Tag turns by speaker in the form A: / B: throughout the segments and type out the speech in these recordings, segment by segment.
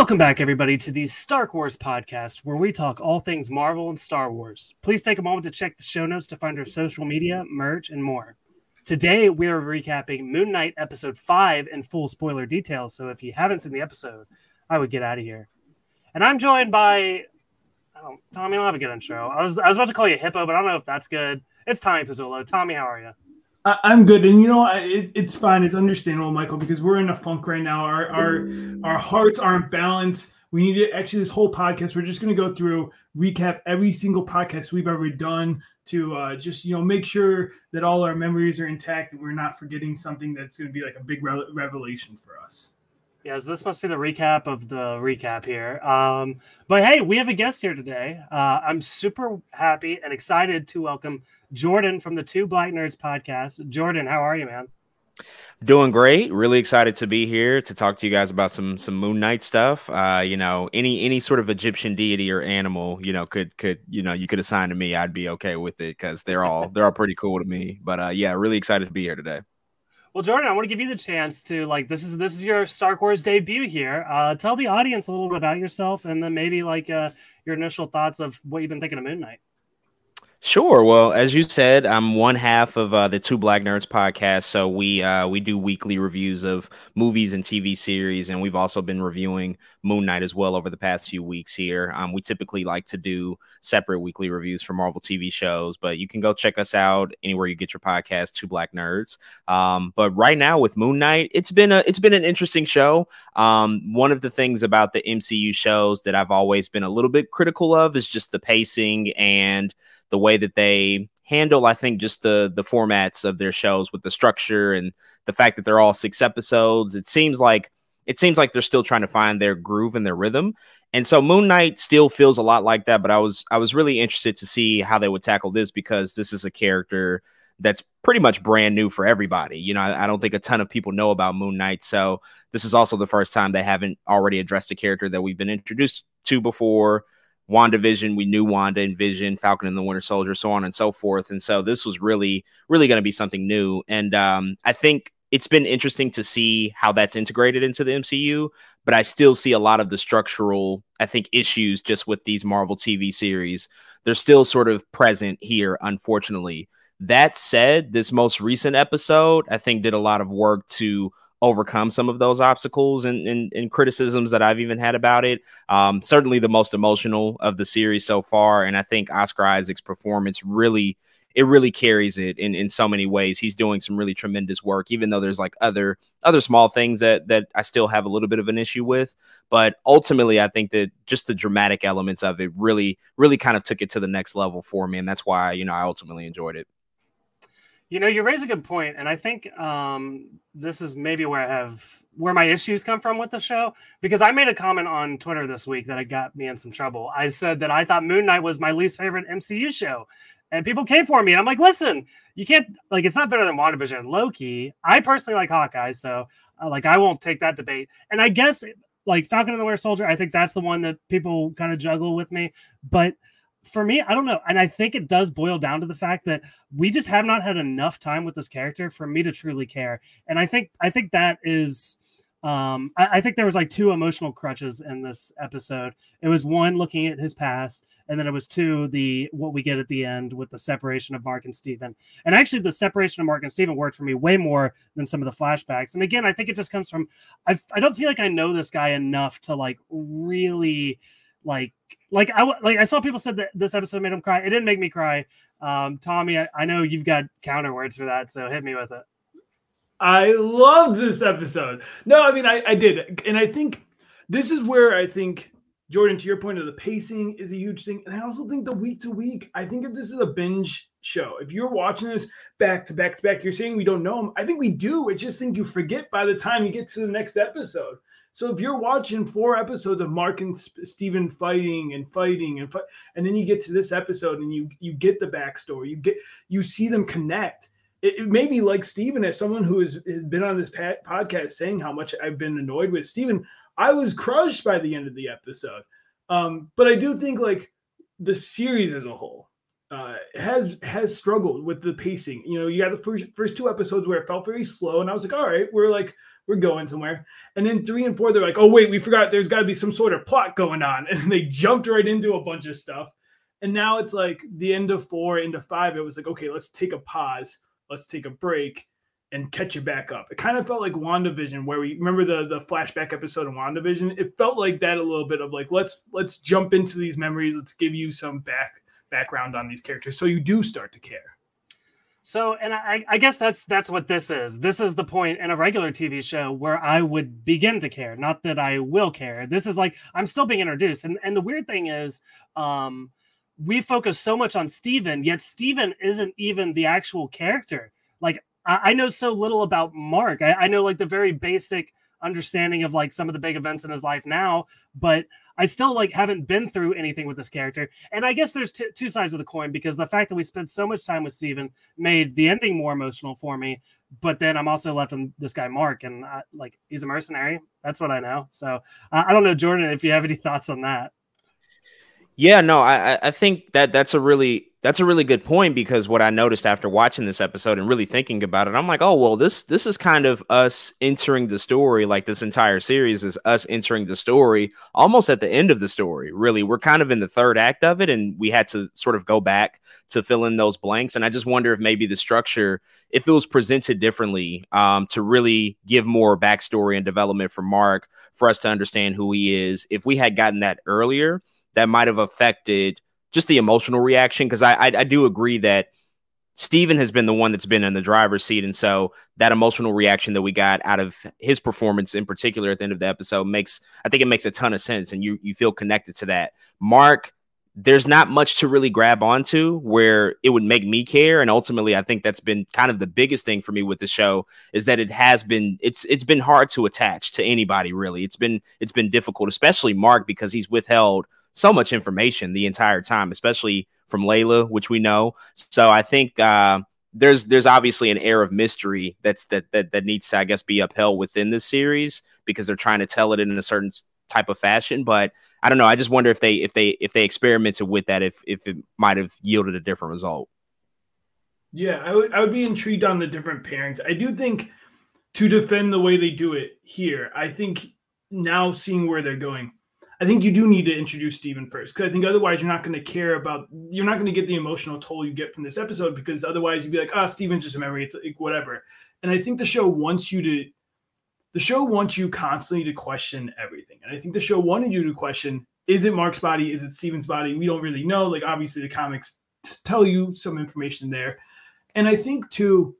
A: Welcome back, everybody, to the Star Wars podcast, where we talk all things Marvel and Star Wars. Please take a moment to check the show notes to find our social media, merch, and more. Today, we are recapping Moon Knight Episode 5 in full spoiler details. So if you haven't seen the episode, I would get out of here. And I'm joined by oh, Tommy. I'll have a good intro. I was, I was about to call you Hippo, but I don't know if that's good. It's Tommy Pizzolo. Tommy, how are you?
B: I, am good, and you know it, it's fine. It's understandable, Michael, because we're in a funk right now. Our our our hearts aren't balanced. We need to actually this whole podcast. We're just going to go through recap every single podcast we've ever done to uh, just you know make sure that all our memories are intact and we're not forgetting something that's going to be like a big re- revelation for us.
A: Yes, this must be the recap of the recap here. Um, but hey, we have a guest here today. Uh, I'm super happy and excited to welcome Jordan from the Two Black Nerds podcast. Jordan, how are you, man?
C: Doing great. Really excited to be here to talk to you guys about some some Moon Knight stuff. Uh, you know, any any sort of Egyptian deity or animal, you know, could could you know you could assign to me, I'd be okay with it because they're all they're all pretty cool to me. But uh, yeah, really excited to be here today.
A: Well, Jordan, I want to give you the chance to like this is this is your Star Wars debut here. Uh, tell the audience a little bit about yourself, and then maybe like uh, your initial thoughts of what you've been thinking of Moon Knight.
C: Sure. Well, as you said, I'm one half of uh, the Two Black Nerds podcast. So we uh, we do weekly reviews of movies and TV series, and we've also been reviewing Moon Knight as well over the past few weeks here. Um, we typically like to do separate weekly reviews for Marvel TV shows, but you can go check us out anywhere you get your podcast, Two Black Nerds. Um, but right now with Moon Knight, it's been a it's been an interesting show. Um, one of the things about the MCU shows that I've always been a little bit critical of is just the pacing and the way that they handle i think just the the formats of their shows with the structure and the fact that they're all six episodes it seems like it seems like they're still trying to find their groove and their rhythm. And so moon knight still feels a lot like that but i was i was really interested to see how they would tackle this because this is a character that's pretty much brand new for everybody. You know I, I don't think a ton of people know about moon knight so this is also the first time they haven't already addressed a character that we've been introduced to before WandaVision, we knew Wanda and Vision, Falcon and the Winter Soldier, so on and so forth. And so this was really, really going to be something new. And um, I think it's been interesting to see how that's integrated into the MCU, but I still see a lot of the structural, I think, issues just with these Marvel TV series. They're still sort of present here, unfortunately. That said, this most recent episode, I think, did a lot of work to overcome some of those obstacles and, and, and, criticisms that I've even had about it. Um, certainly the most emotional of the series so far. And I think Oscar Isaac's performance really it really carries it in, in so many ways. He's doing some really tremendous work, even though there's like other other small things that that I still have a little bit of an issue with. But ultimately, I think that just the dramatic elements of it really, really kind of took it to the next level for me, and that's why you know I ultimately enjoyed it.
A: You know, you raise a good point, and I think um, this is maybe where I have where my issues come from with the show because I made a comment on Twitter this week that it got me in some trouble. I said that I thought Moon Knight was my least favorite MCU show, and people came for me, and I'm like, listen, you can't like it's not better than WandaVision and Loki. I personally like Hawkeye, so uh, like I won't take that debate. And I guess like Falcon and the Winter Soldier, I think that's the one that people kind of juggle with me, but for me, I don't know. And I think it does boil down to the fact that we just have not had enough time with this character for me to truly care. And I think I think that is um I, I, think there was like two emotional crutches in this episode. It was one looking at his past, and then it was two, the what we get at the end with the separation of Mark and Steven. And actually the separation of Mark and Steven worked for me way more than some of the flashbacks. And again, I think it just comes from I I don't feel like I know this guy enough to like really like like I like I saw people said that this episode made them cry. It didn't make me cry. Um, Tommy, I, I know you've got counter words for that, so hit me with it.
B: I love this episode. No, I mean I, I did, and I think this is where I think Jordan, to your point of the pacing is a huge thing, and I also think the week to week. I think if this is a binge show, if you're watching this back to back to back, you're saying we don't know him. I think we do. I just think you forget by the time you get to the next episode. So if you're watching four episodes of Mark and Steven fighting and fighting and fight, and then you get to this episode and you you get the backstory, you get you see them connect. It, it may be like Steven, as someone who has, has been on this podcast saying how much I've been annoyed with Steven, I was crushed by the end of the episode. Um, but I do think like the series as a whole, uh, has has struggled with the pacing. You know, you got the first first two episodes where it felt very slow, and I was like, all right, we're like we're going somewhere. And then three and four, they're like, oh wait, we forgot there's got to be some sort of plot going on, and they jumped right into a bunch of stuff. And now it's like the end of four, into five. It was like, okay, let's take a pause, let's take a break, and catch it back up. It kind of felt like WandaVision, where we remember the the flashback episode of WandaVision. It felt like that a little bit of like let's let's jump into these memories, let's give you some back background on these characters so you do start to care.
A: So, and I, I guess that's that's what this is. This is the point in a regular TV show where I would begin to care. Not that I will care. This is like I'm still being introduced, and and the weird thing is, um, we focus so much on Steven, yet Steven isn't even the actual character. Like I, I know so little about Mark. I, I know like the very basic understanding of like some of the big events in his life now, but I still like haven't been through anything with this character. And I guess there's t- two sides of the coin because the fact that we spent so much time with Steven made the ending more emotional for me. But then I'm also left on this guy Mark, and I, like he's a mercenary. That's what I know. So I don't know, Jordan, if you have any thoughts on that.
C: Yeah, no, I I think that that's a really that's a really good point because what I noticed after watching this episode and really thinking about it, I'm like, oh well, this this is kind of us entering the story. Like this entire series is us entering the story almost at the end of the story. Really, we're kind of in the third act of it, and we had to sort of go back to fill in those blanks. And I just wonder if maybe the structure, if it was presented differently, um, to really give more backstory and development for Mark, for us to understand who he is. If we had gotten that earlier that might have affected just the emotional reaction. Because I, I, I do agree that Steven has been the one that's been in the driver's seat, and so that emotional reaction that we got out of his performance in particular at the end of the episode makes I think it makes a ton of sense, and you you feel connected to that. Mark there's not much to really grab onto where it would make me care and ultimately i think that's been kind of the biggest thing for me with the show is that it has been it's it's been hard to attach to anybody really it's been it's been difficult especially mark because he's withheld so much information the entire time, especially from Layla, which we know. So I think uh, there's there's obviously an air of mystery that's that that that needs to I guess be upheld within this series because they're trying to tell it in a certain type of fashion. But I don't know. I just wonder if they if they if they experimented with that if if it might have yielded a different result.
B: Yeah, I would I would be intrigued on the different pairings. I do think to defend the way they do it here, I think now seeing where they're going, I think you do need to introduce Steven first because I think otherwise you're not going to care about you're not going to get the emotional toll you get from this episode because otherwise you'd be like, ah, oh, Steven's just a memory. It's like whatever. And I think the show wants you to the show wants you constantly to question everything. And I think the show wanted you to question is it Mark's body? Is it Steven's body? We don't really know. Like obviously the comics tell you some information there. And I think too,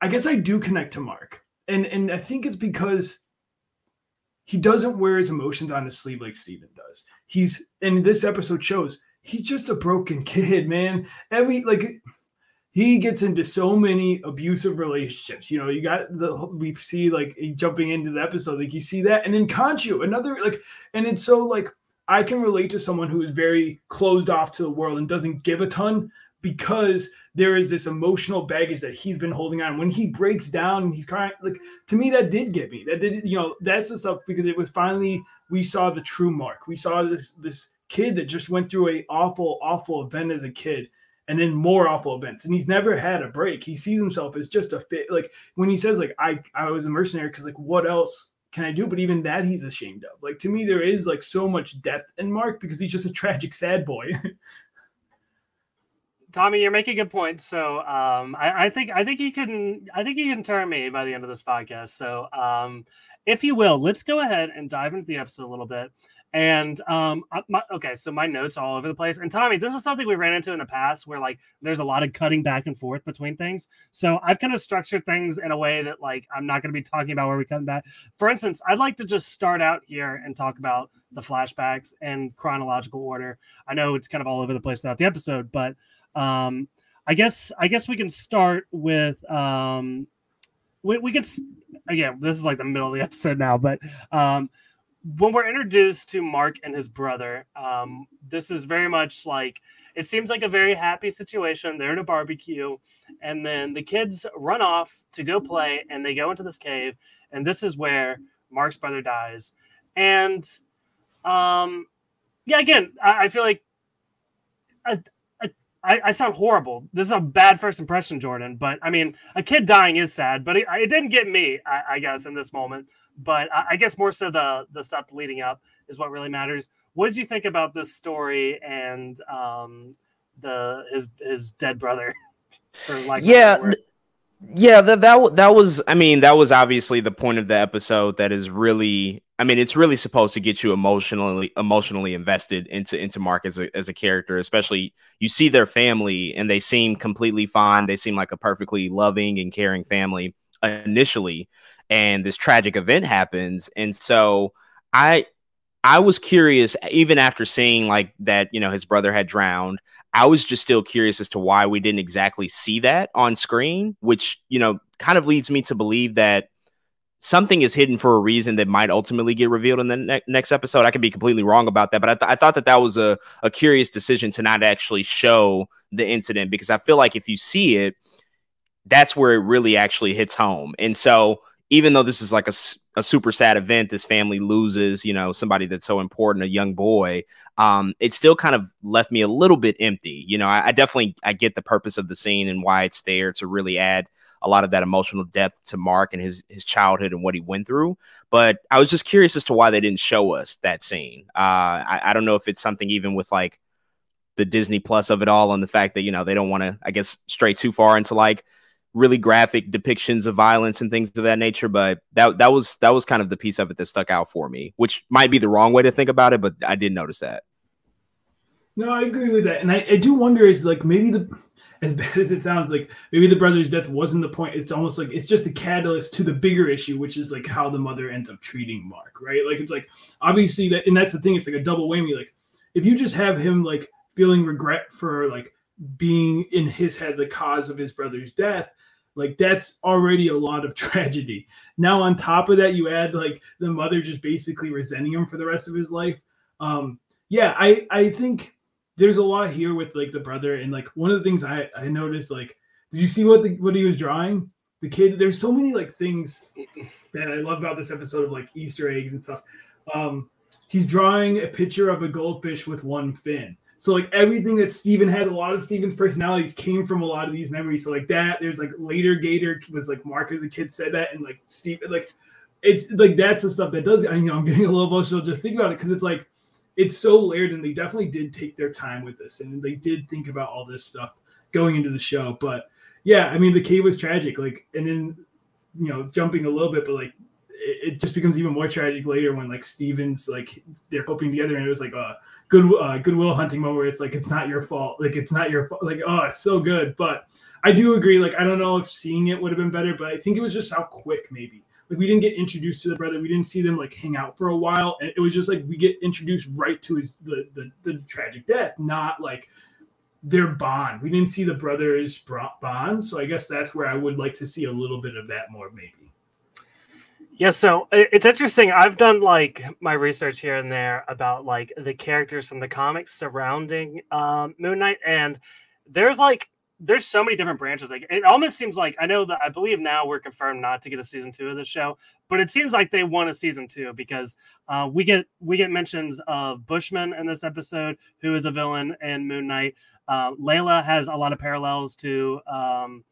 B: I guess I do connect to Mark. And and I think it's because he doesn't wear his emotions on his sleeve like Steven does. He's and this episode shows he's just a broken kid, man. Every like he gets into so many abusive relationships. You know, you got the we see like jumping into the episode, like you see that, and then Khonshu, another like, and it's so like I can relate to someone who is very closed off to the world and doesn't give a ton because there is this emotional baggage that he's been holding on. When he breaks down he's crying, like to me, that did get me. That did, you know, that's the stuff because it was finally we saw the true Mark. We saw this this kid that just went through a awful, awful event as a kid, and then more awful events. And he's never had a break. He sees himself as just a fit. Like when he says, like I I was a mercenary because like what else can I do? But even that he's ashamed of. Like to me, there is like so much depth in Mark because he's just a tragic sad boy.
A: Tommy, you're making a good point. So um, I, I, think I think you can I think you can turn me by the end of this podcast. So um, if you will, let's go ahead and dive into the episode a little bit. And um, my, okay, so my notes all over the place. And Tommy, this is something we ran into in the past where like there's a lot of cutting back and forth between things. So I've kind of structured things in a way that like I'm not going to be talking about where we come back. For instance, I'd like to just start out here and talk about the flashbacks in chronological order. I know it's kind of all over the place throughout the episode, but um, I guess I guess we can start with um, we, we can again. This is like the middle of the episode now, but um, when we're introduced to Mark and his brother, um, this is very much like it seems like a very happy situation. They're at a barbecue, and then the kids run off to go play, and they go into this cave, and this is where Mark's brother dies, and um, yeah, again, I, I feel like. A, I, I, sound horrible. This is a bad first impression, Jordan. But I mean, a kid dying is sad, but it, it didn't get me, I, I, guess, in this moment. But I, I, guess more so the the stuff leading up is what really matters. What did you think about this story and um, the his his dead brother?
C: For like yeah, yeah. That that that was. I mean, that was obviously the point of the episode. That is really I mean, it's really supposed to get you emotionally emotionally invested into into Mark as a as a character, especially you see their family and they seem completely fine. They seem like a perfectly loving and caring family initially, and this tragic event happens, and so I I was curious even after seeing like that, you know, his brother had drowned. I was just still curious as to why we didn't exactly see that on screen, which, you know, kind of leads me to believe that something is hidden for a reason that might ultimately get revealed in the ne- next episode. I could be completely wrong about that, but I, th- I thought that that was a, a curious decision to not actually show the incident because I feel like if you see it, that's where it really actually hits home. And so, even though this is like a, a super sad event, this family loses, you know, somebody that's so important, a young boy. Um, it still kind of left me a little bit empty. You know, I, I definitely I get the purpose of the scene and why it's there to really add a lot of that emotional depth to Mark and his his childhood and what he went through. But I was just curious as to why they didn't show us that scene. Uh, I, I don't know if it's something even with like the Disney Plus of it all, and the fact that you know they don't want to, I guess, stray too far into like really graphic depictions of violence and things of that nature. But that that was that was kind of the piece of it that stuck out for me, which might be the wrong way to think about it, but I did notice that.
B: No, I agree with that, and I, I do wonder is like maybe the as bad as it sounds, like maybe the brother's death wasn't the point. It's almost like it's just a catalyst to the bigger issue, which is like how the mother ends up treating Mark, right? Like it's like obviously that, and that's the thing. It's like a double whammy. Like if you just have him like feeling regret for like being in his head the cause of his brother's death, like that's already a lot of tragedy. Now on top of that, you add like the mother just basically resenting him for the rest of his life. Um, yeah, I I think there's a lot here with like the brother and like one of the things I I noticed like did you see what the what he was drawing? The kid there's so many like things that I love about this episode of like Easter eggs and stuff. Um he's drawing a picture of a goldfish with one fin. So like everything that Steven had, a lot of Steven's personalities came from a lot of these memories. So like that, there's like later Gator was like Mark as a kid said that, and like Steve, like it's like that's the stuff that does. I you know I'm getting a little emotional just thinking about it because it's like it's so layered and they definitely did take their time with this and they did think about all this stuff going into the show but yeah i mean the cave was tragic like and then you know jumping a little bit but like it, it just becomes even more tragic later when like stevens like they're hoping together and it was like a good uh, Good Will Hunting moment where it's like it's not your fault like it's not your fault like oh it's so good but i do agree like i don't know if seeing it would have been better but i think it was just how quick maybe like we didn't get introduced to the brother. We didn't see them like hang out for a while. And it was just like we get introduced right to his the the, the tragic death, not like their bond. We didn't see the brothers bond. So I guess that's where I would like to see a little bit of that more, maybe.
A: Yeah, so it's interesting. I've done like my research here and there about like the characters from the comics surrounding um, Moon Knight, and there's like there's so many different branches. Like it almost seems like I know that I believe now we're confirmed not to get a season two of the show, but it seems like they want a season two because uh, we get we get mentions of Bushman in this episode, who is a villain in Moon Knight. Uh, Layla has a lot of parallels to um,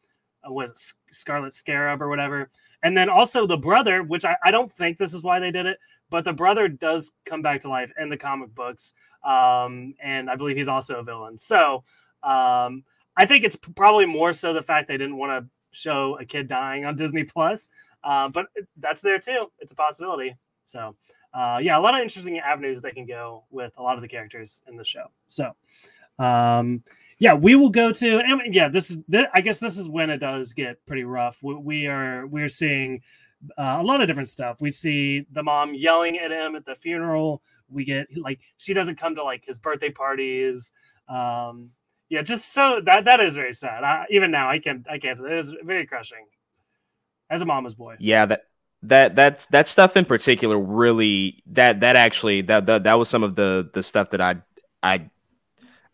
A: uh, was Scarlet Scarab or whatever, and then also the brother, which I, I don't think this is why they did it, but the brother does come back to life in the comic books, um, and I believe he's also a villain. So. Um, I think it's probably more so the fact they didn't want to show a kid dying on Disney Plus, uh, but that's there too. It's a possibility. So, uh, yeah, a lot of interesting avenues they can go with a lot of the characters in the show. So, um, yeah, we will go to and yeah, this is this, I guess this is when it does get pretty rough. We, we are we're seeing uh, a lot of different stuff. We see the mom yelling at him at the funeral. We get like she doesn't come to like his birthday parties. Um, yeah, just so that that is very sad. I, even now, I can't I can't. It is very crushing. As a mama's boy.
C: Yeah, that that that that stuff in particular really that that actually that that, that was some of the the stuff that I I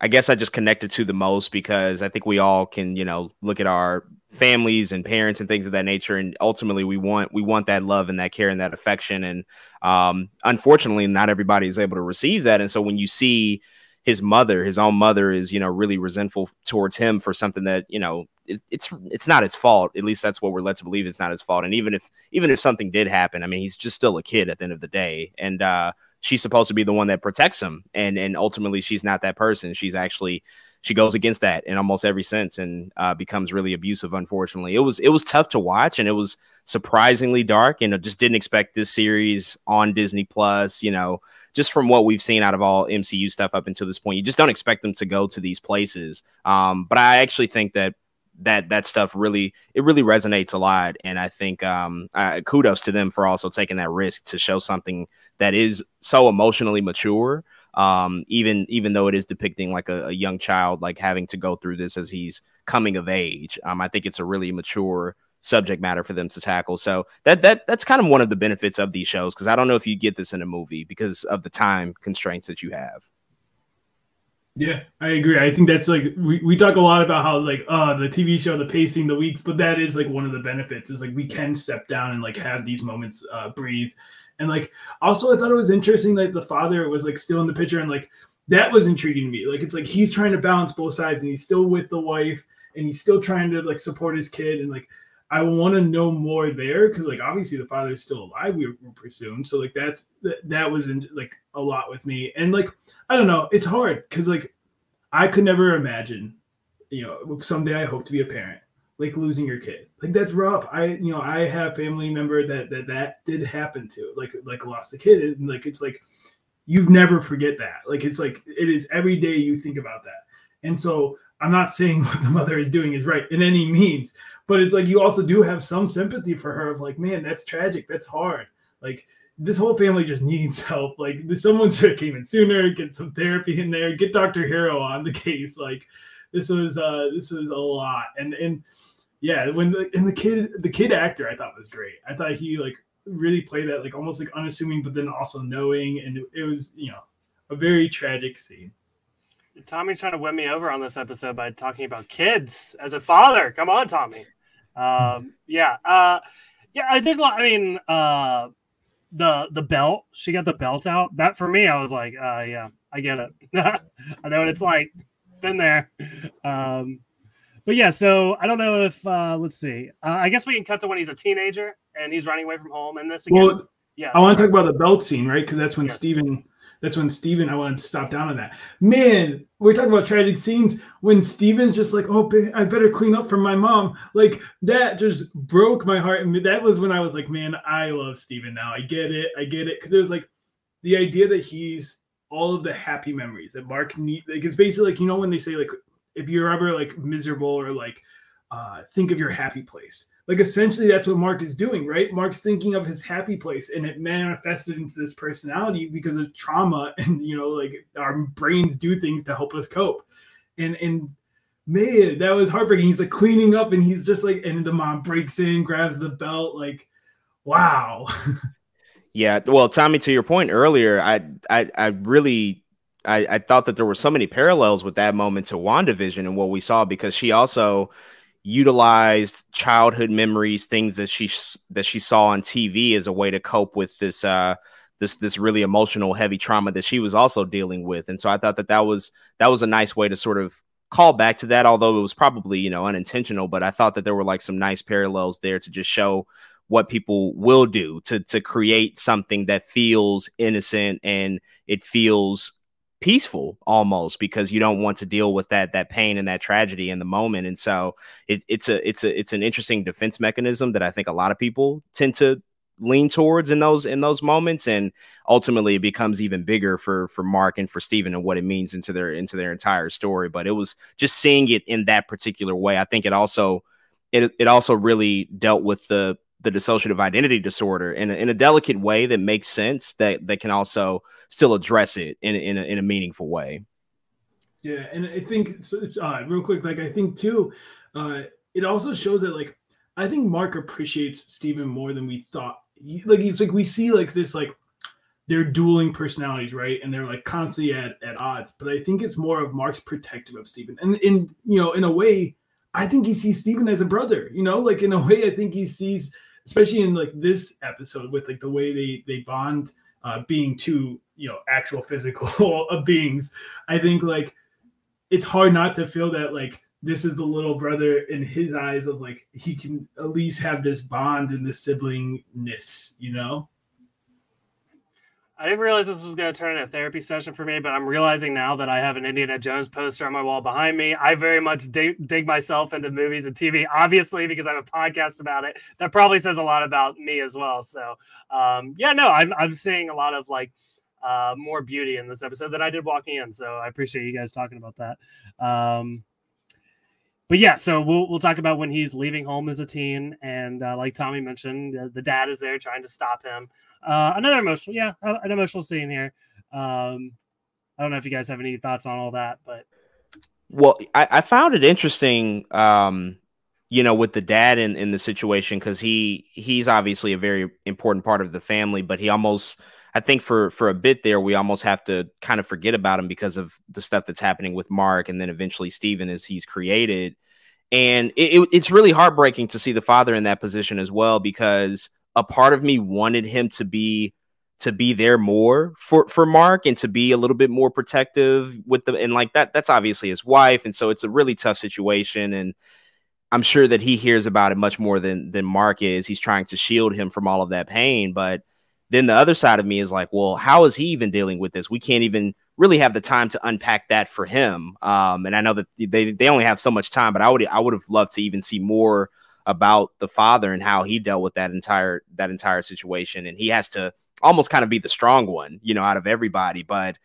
C: I guess I just connected to the most because I think we all can, you know, look at our families and parents and things of that nature and ultimately we want we want that love and that care and that affection and um unfortunately not everybody is able to receive that and so when you see his mother, his own mother, is you know really resentful towards him for something that you know it, it's it's not his fault. At least that's what we're led to believe. It's not his fault. And even if even if something did happen, I mean, he's just still a kid at the end of the day. And uh, she's supposed to be the one that protects him, and and ultimately she's not that person. She's actually she goes against that in almost every sense and uh, becomes really abusive. Unfortunately, it was it was tough to watch, and it was surprisingly dark. And I just didn't expect this series on Disney Plus. You know, just from what we've seen out of all MCU stuff up until this point, you just don't expect them to go to these places. Um, but I actually think that that that stuff really it really resonates a lot and i think um uh, kudos to them for also taking that risk to show something that is so emotionally mature um even even though it is depicting like a, a young child like having to go through this as he's coming of age um i think it's a really mature subject matter for them to tackle. So that that that's kind of one of the benefits of these shows because I don't know if you get this in a movie because of the time constraints that you have.
B: Yeah, I agree. I think that's like we, we talk a lot about how like uh the TV show, the pacing, the weeks, but that is like one of the benefits is like we can step down and like have these moments uh breathe. And like also I thought it was interesting that the father was like still in the picture and like that was intriguing to me. Like it's like he's trying to balance both sides and he's still with the wife and he's still trying to like support his kid and like I want to know more there because like obviously the father is still alive. We, we presume so like that's that, that was in, like a lot with me and like I don't know it's hard because like I could never imagine you know someday I hope to be a parent like losing your kid like that's rough. I you know I have family member that that that did happen to like like lost a kid and like it's like you never forget that like it's like it is every day you think about that and so I'm not saying what the mother is doing is right in any means, but it's like you also do have some sympathy for her of like, man, that's tragic, that's hard. Like this whole family just needs help. Like someone should have came in sooner, get some therapy in there, get Dr. Harrow on the case. Like this was uh this was a lot. And and yeah, when the and the kid the kid actor I thought was great. I thought he like really played that like almost like unassuming, but then also knowing, and it, it was you know a very tragic scene.
A: Tommy's trying to win me over on this episode by talking about kids as a father. Come on, Tommy. Um, yeah, uh, yeah. There's a lot. I mean, uh, the the belt. She got the belt out. That for me, I was like, uh, yeah, I get it. I know what it's like. Been there. Um, but yeah, so I don't know if uh, let's see. Uh, I guess we can cut to when he's a teenager and he's running away from home. And this again. Well,
B: yeah, I want to talk about the belt scene, right? Because that's when yes. Steven that's when Steven, I wanted to stop down on that. Man, we're talking about tragic scenes when Steven's just like, oh, I better clean up for my mom. Like that just broke my heart. And that was when I was like, man, I love Steven now. I get it. I get it. Because it was like the idea that he's all of the happy memories that Mark need. Like it's basically like, you know, when they say like, if you're ever like miserable or like, uh, think of your happy place like essentially that's what Mark is doing, right? Mark's thinking of his happy place and it manifested into this personality because of trauma and you know, like our brains do things to help us cope. And and man, that was heartbreaking. He's like cleaning up and he's just like and the mom breaks in, grabs the belt, like wow.
C: yeah. Well, Tommy, to your point earlier, I I I really I, I thought that there were so many parallels with that moment to WandaVision and what we saw because she also utilized childhood memories, things that she that she saw on TV as a way to cope with this uh this this really emotional heavy trauma that she was also dealing with. And so I thought that that was that was a nice way to sort of call back to that although it was probably, you know, unintentional, but I thought that there were like some nice parallels there to just show what people will do to to create something that feels innocent and it feels peaceful almost because you don't want to deal with that that pain and that tragedy in the moment. And so it, it's a it's a it's an interesting defense mechanism that i think a lot of people tend to lean towards in those in those moments. And ultimately it becomes even bigger for for mark and for Steven and what it means into their into their entire story. But it was just seeing it in that particular way. I think it also it, it also really dealt with the the dissociative identity disorder in a, in a delicate way that makes sense that that can also still address it in in a, in a meaningful way.
B: Yeah, and I think so, uh, real quick, like I think too, uh, it also shows that like I think Mark appreciates Steven more than we thought. He, like he's like we see like this like they're dueling personalities, right? And they're like constantly at, at odds. But I think it's more of Mark's protective of Steven. And in you know, in a way, I think he sees Steven as a brother, you know, like in a way, I think he sees especially in like this episode with like the way they they bond uh, being two you know actual physical beings. I think like it's hard not to feel that like this is the little brother in his eyes of like he can at least have this bond and this siblingness, you know.
A: I didn't realize this was going to turn into a therapy session for me, but I'm realizing now that I have an Indiana Jones poster on my wall behind me. I very much dig, dig myself into movies and TV, obviously, because I have a podcast about it. That probably says a lot about me as well. So, um, yeah, no, I'm, I'm seeing a lot of like uh, more beauty in this episode than I did walking in. So I appreciate you guys talking about that. Um, but yeah, so we'll we'll talk about when he's leaving home as a teen, and uh, like Tommy mentioned, the, the, dad is there trying to stop him. Uh, another emotional, yeah, an emotional scene here. Um, I don't know if you guys have any thoughts on all that, but
C: well, I, I found it interesting, um, you know, with the dad in in the situation because he he's obviously a very important part of the family, but he almost I think for for a bit there, we almost have to kind of forget about him because of the stuff that's happening with Mark, and then eventually Steven as he's created. And it, it, it's really heartbreaking to see the father in that position as well, because a part of me wanted him to be to be there more for for Mark and to be a little bit more protective with the and like that. That's obviously his wife, and so it's a really tough situation. And I'm sure that he hears about it much more than than Mark is. He's trying to shield him from all of that pain, but then the other side of me is like, well, how is he even dealing with this? We can't even really have the time to unpack that for him. Um, and I know that they they only have so much time, but I would I would have loved to even see more about the father and how he dealt with that entire that entire situation. And he has to almost kind of be the strong one, you know, out of everybody. But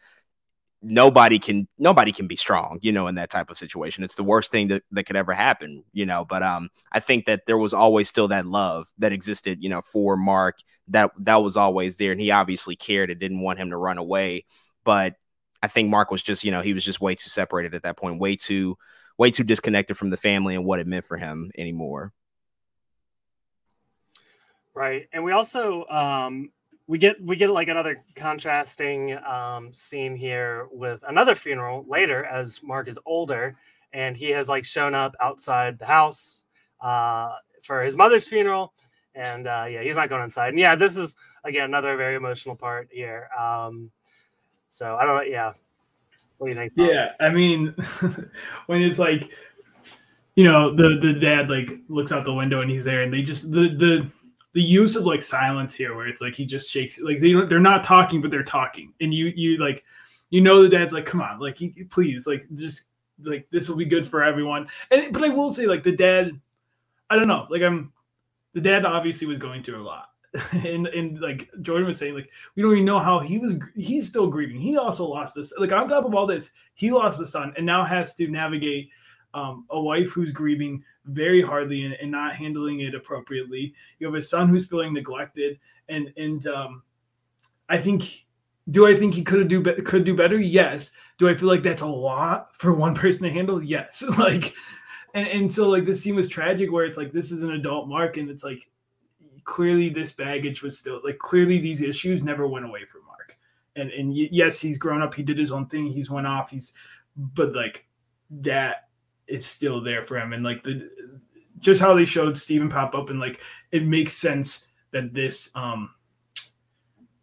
C: nobody can nobody can be strong you know in that type of situation it's the worst thing that, that could ever happen you know but um i think that there was always still that love that existed you know for mark that that was always there and he obviously cared and didn't want him to run away but i think mark was just you know he was just way too separated at that point way too way too disconnected from the family and what it meant for him anymore
A: right and we also um we get we get like another contrasting um, scene here with another funeral later as Mark is older and he has like shown up outside the house uh, for his mother's funeral and uh, yeah he's not going inside and yeah this is again another very emotional part here um, so I don't yeah what do you think?
B: Yeah, I mean when it's like you know the the dad like looks out the window and he's there and they just the the the use of like silence here where it's like he just shakes like they they're not talking but they're talking. And you you like you know the dad's like come on like please like just like this will be good for everyone. And but i will say like the dad i don't know like i'm the dad obviously was going through a lot. And and like jordan was saying like we don't even know how he was he's still grieving. He also lost this like on top of all this he lost a son and now has to navigate um, a wife who's grieving very hardly and, and, not handling it appropriately. You have a son who's feeling neglected, and and um, I think, do I think he could do be- could do better? Yes. Do I feel like that's a lot for one person to handle? Yes. like, and and so like this scene was tragic, where it's like this is an adult Mark, and it's like clearly this baggage was still like clearly these issues never went away from Mark, and and yes, he's grown up, he did his own thing, he's went off, he's, but like that it's still there for him. And like the just how they showed Steven pop up and like it makes sense that this um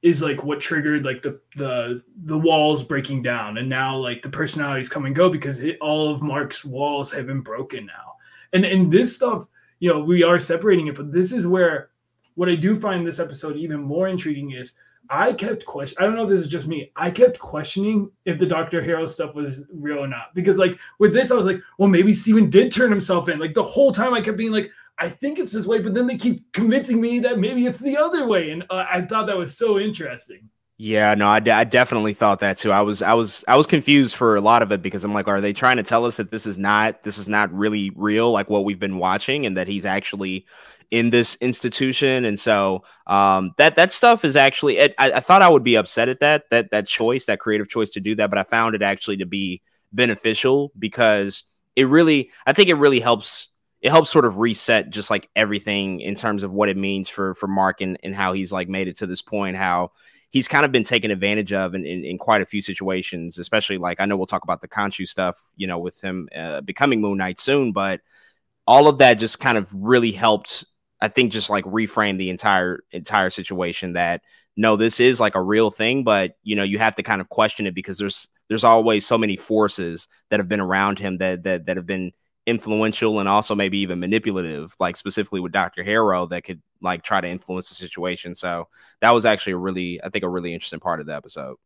B: is like what triggered like the the the walls breaking down and now like the personalities come and go because it, all of Mark's walls have been broken now. And and this stuff, you know, we are separating it, but this is where what I do find this episode even more intriguing is I kept question. I don't know if this is just me. I kept questioning if the Doctor Harrow stuff was real or not because, like, with this, I was like, well, maybe Steven did turn himself in. Like the whole time, I kept being like, I think it's this way, but then they keep convincing me that maybe it's the other way, and uh, I thought that was so interesting.
C: Yeah, no, I, I definitely thought that too. I was, I was, I was confused for a lot of it because I'm like, are they trying to tell us that this is not, this is not really real, like what we've been watching, and that he's actually in this institution. And so um, that that stuff is actually I, I, thought i would be upset at that that that choice that creative choice to do that but i found it actually to be beneficial because it really i think it really helps it helps sort of reset just like everything in terms of what it means for for mark and, and how he's like made it to this point how he's kind of been taken advantage of in, in, in, quite a few situations, especially like I know we'll talk about the Khonshu stuff, you know, with him uh, becoming Moon Knight soon, but all of that just kind of really helped I think just like reframe the entire entire situation that no, this is like a real thing, but you know, you have to kind of question it because there's there's always so many forces that have been around him that that that have been influential and also maybe even manipulative, like specifically with Dr. Harrow that could like try to influence the situation. So that was actually a really, I think, a really interesting part of the episode.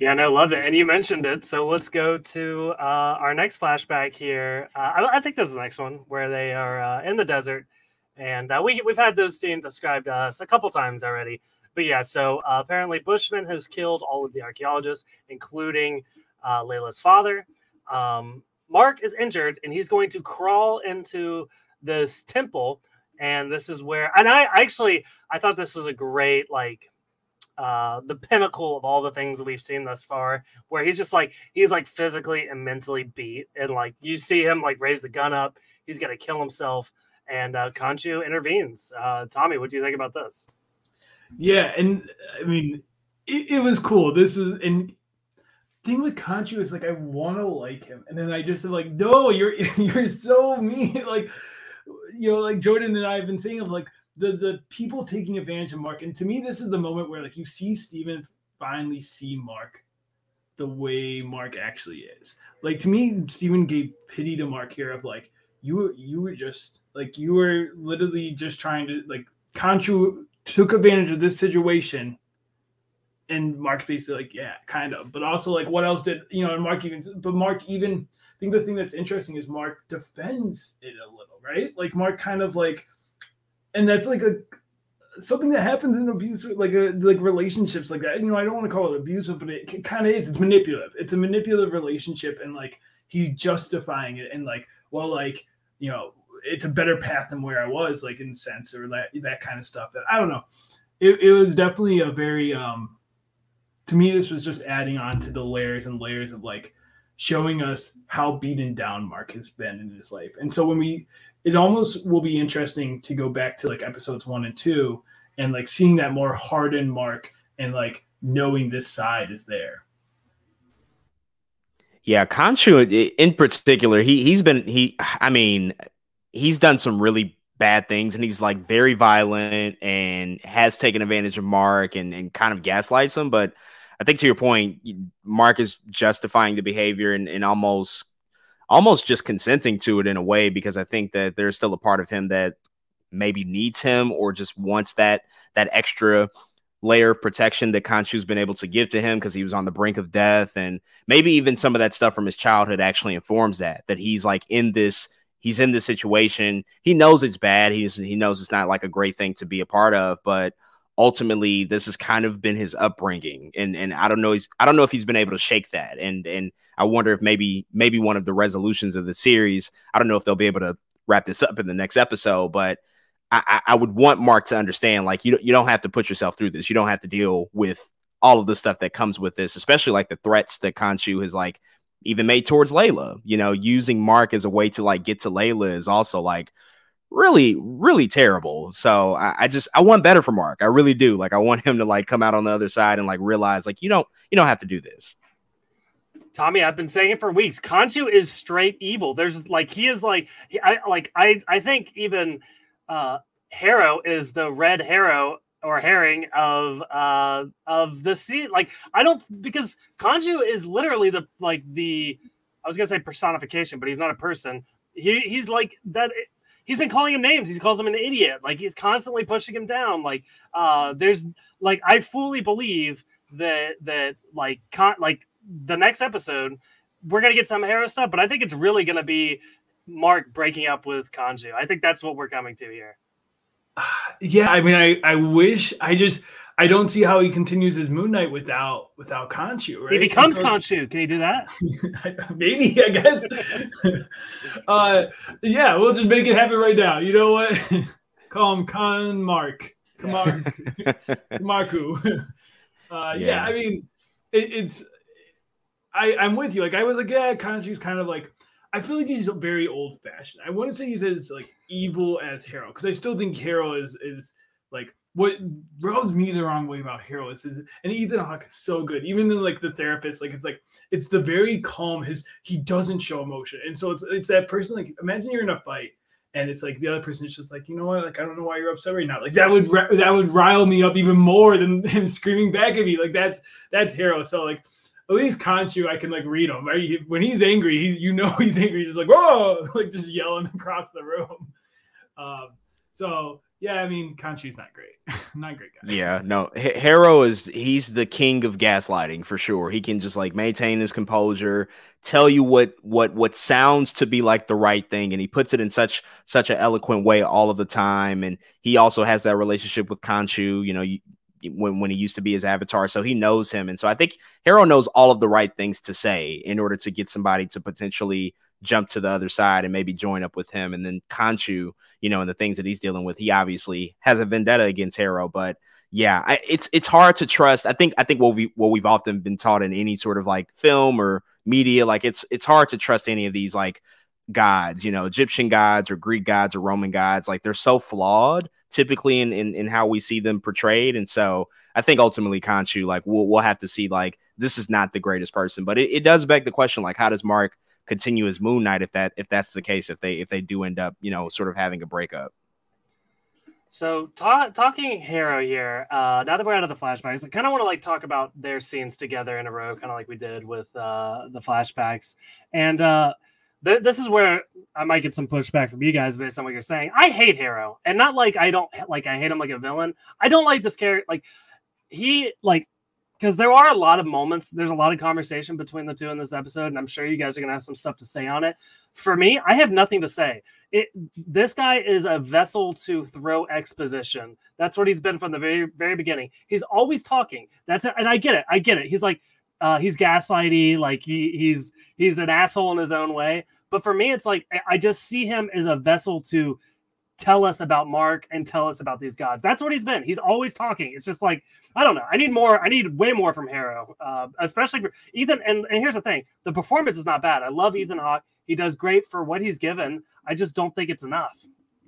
A: Yeah, no, loved it. And you mentioned it. So let's go to uh, our next flashback here. Uh, I, I, think this is the next one where they are uh, in the desert. And uh, we, we've had those scenes described to us a couple times already. But yeah, so uh, apparently Bushman has killed all of the archaeologists, including uh, Layla's father. Um, Mark is injured and he's going to crawl into this temple. And this is where, and I actually, I thought this was a great, like, uh, the pinnacle of all the things that we've seen thus far, where he's just like he's like physically and mentally beat, and like you see him like raise the gun up, he's gonna kill himself, and uh, Khonshu intervenes. Uh, Tommy, what do you think about this?
B: Yeah, and I mean, it, it was cool. This is and thing with Khonshu is like I want to like him, and then I just am like, no, you're you're so mean. like, you know, like Jordan and I have been saying, I'm like the the people taking advantage of Mark. And to me, this is the moment where like you see Steven finally see Mark the way Mark actually is. Like to me, Steven gave pity to Mark here of like you you were just like you were literally just trying to like Khonshu took advantage of this situation and Mark's basically like, yeah, kind of. But also like what else did you know, and Mark even but Mark even I think the thing that's interesting is Mark defends it a little, right? Like Mark kind of like and that's like a something that happens in abusive like a like relationships like that. You know i don't want to call it abusive but it, it kind of is. It's manipulative. It's a manipulative relationship and like he's justifying it and like well like you know it's a better path than where i was like in sense or that that kind of stuff. That i don't know. It, it was definitely a very um to me this was just adding on to the layers and layers of like showing us how beaten down mark has been in his life. And so when we it almost will be interesting to go back to like episodes one and two and like seeing that more hardened mark and like knowing this side is there.
C: Yeah, Khonshu in particular, he he's been he I mean, he's done some really bad things and he's like very violent and has taken advantage of Mark and, and kind of gaslights him. But I think to your point, Mark is justifying the behavior and, and almost almost just consenting to it in a way because I think that there's still a part of him that maybe needs him or just wants that that extra layer of protection that Khonshu's been able to give to him because he was on the brink of death. And maybe even some of that stuff from his childhood actually informs that that he's like in this he's in this situation. He knows it's bad. He's he knows it's not like a great thing to be a part of but ultimately this has kind of been his upbringing. And and I don't know he's I don't know if he's been able to shake that. And and I wonder if maybe maybe one of the resolutions of the series I don't know if they'll be able to wrap this up in the next episode but I, I would want Mark to understand like you you don't have to put yourself through this you don't have to deal with all of the stuff that comes with this especially like the threats that Khonshu has like even made towards Layla you know using Mark as a way to like get to Layla is also like really, really terrible. So I, I, just I want better for Mark. I really do. Like I want him to like come out on the other side and like realize like you don't you don't have to do this.
A: Tommy, I've been saying it for weeks. Khonshu is straight evil. There's like he is like I like I I think even uh Harrow is the red Harrow or herring of uh of the sea. Like I don't because Khonshu is literally the like the I was gonna say personification, but he's not a person. He he's like that he's been calling him names. He calls him an idiot. Like he's constantly pushing him down. Like uh, there's like I fully believe that that like con- like the next episode we're gonna get some Harrow stuff, but I think it's really gonna be Mark breaking up with Khonshu. I think that's what we're coming to here.
B: Yeah, I mean, I I wish I just I don't see how he continues his Moon Knight without without Khonshu. Right?
A: He becomes so, Khonshu. Can he do that?
B: maybe I guess. uh, yeah, we'll just make it happen right now. You know what? Call him Con Mark. Come on, Marku. Uh, yeah. yeah. I mean, it, it's. I I'm with you. Like I was like, yeah, Khonshu's kind of like. I feel like he's very old fashioned. I wouldn't say he's as like evil as Harrow because I still think Harrow is is like what rubs me the wrong way about Harrow is, and Ethan Hawke is so good. Even in like the therapist, like it's like it's the very calm. His he doesn't show emotion, and so it's it's that person. Like imagine you're in a fight and it's like the other person is just like, you know what, like I don't know why you're upset right now. Like that would that would rile me up even more than him screaming back at me. Like that's that's Harrow. So like at least Khonshu, I can like read him. Right? When he's angry, he's you know he's angry, he's just like whoa, like just yelling across the room. Um, so yeah, I mean, Khonshu's not great, not great guy.
C: Yeah, no, H- Harrow is he's the king of gaslighting for sure. He can just like maintain his composure, tell you what what what sounds to be like the right thing, and he puts it in such such an eloquent way all of the time. And he also has that relationship with Khonshu. You know, you, when when he used to be his avatar, so he knows him, and so I think Harrow knows all of the right things to say in order to get somebody to potentially jump to the other side and maybe join up with him. And then Khonshu, you know, and the things that he's dealing with, he obviously has a vendetta against Harrow. But yeah, I, it's it's hard to trust. I think I think what we what we've often been taught in any sort of like film or media, like it's it's hard to trust any of these like gods, you know, Egyptian gods or Greek gods or Roman gods. Like they're so flawed typically in, in, in how we see them portrayed. And so I think ultimately Khonshu, like we'll we'll have to see like this is not the greatest person. But it, it does beg the question, like, how does Mark continue as Moon Knight if that if that's the case, if they if they do end up, you know, sort of having a breakup.
A: So ta- talking Harrow here, uh, now that we're out of the flashbacks, I kind of want to like talk about their scenes together in a row, kind of like we did with uh, the flashbacks. And uh, th- this is where I might get some pushback from you guys based on what you're saying. I hate Harrow, and not like I don't like I hate him like a villain. I don't like this character. Like he like because there are a lot of moments. There's a lot of conversation between the two in this episode, and I'm sure you guys are gonna have some stuff to say on it. For me, I have nothing to say. It this guy is a vessel to throw exposition. That's what he's been from the very very beginning. He's always talking. That's it, and I get it. I get it. He's like uh, he's gaslighty. Like he he's he's an asshole in his own way. But for me, it's like I just see him as a vessel to tell us about Mark and tell us about these gods. That's what he's been. He's always talking. It's just like I don't know. I need more. I need way more from Harrow, uh, especially for Ethan. And, and here's the thing: the performance is not bad. I love Ethan Hawke. He does great for what he's given. I just don't think it's enough.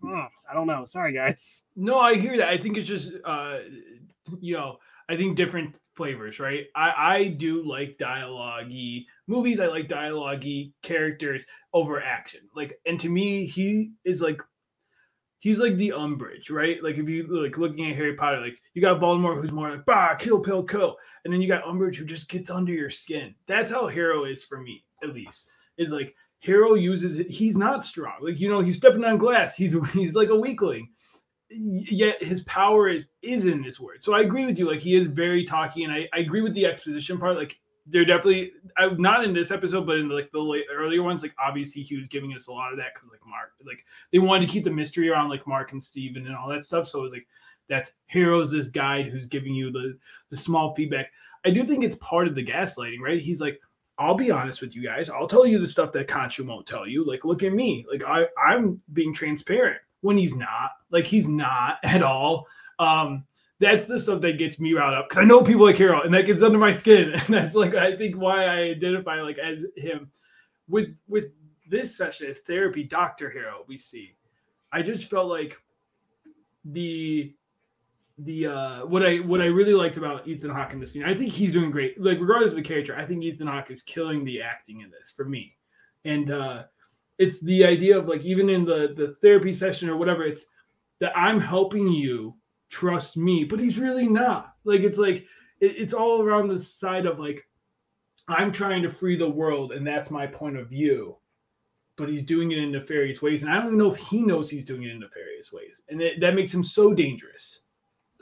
A: Ugh, I don't know. Sorry, guys.
B: No, I hear that. I think it's just, uh, you know, I think different flavors, right? I, I do like dialogue movies. I like dialogue characters over action. Like, and to me, he is like he's like the Umbridge, right? Like if you like looking at Harry Potter, like you got Voldemort who's more like bah, kill, pill, kill, and then you got Umbridge who just gets under your skin. That's how Harrow is for me, at least. Is like Harrow uses it. He's not strong. Like you know, he's stepping on glass. He's he's like a weakling. Yet his power is is in this word. So I agree with you. Like he is very talky, and I, I agree with the exposition part. Like they're definitely I, not in this episode, but in like the late, earlier ones, like obviously he was giving us a lot of that because like Mark, like they wanted to keep the mystery around like Mark and Steven and all that stuff. So it was like that's Harrow's this guide who's giving you the the small feedback. I do think it's part of the gaslighting, right? He's like, I'll be honest with you guys. I'll tell you the stuff that Khonshu won't tell you. Like, look at me. Like I I'm being transparent when he's not. Like he's not at all. Um, that's the stuff that gets me riled up because I know people like Harrow and that gets under my skin. And that's like I think why I identify like as him. With with this session as therapy, Dr. Harrow, we see. I just felt like the the uh what I what I really liked about Ethan Hawke in this scene, I think he's doing great. Like regardless of the character, I think Ethan Hawke is killing the acting in this for me. And uh it's the idea of like even in the the therapy session or whatever, it's that I'm helping you trust me, but he's really not. Like it's like it, it's all around the side of like I'm trying to free the world, and that's my point of view. But he's doing it in nefarious ways, and I don't even know if he knows he's doing it in nefarious ways, and it, that makes him so dangerous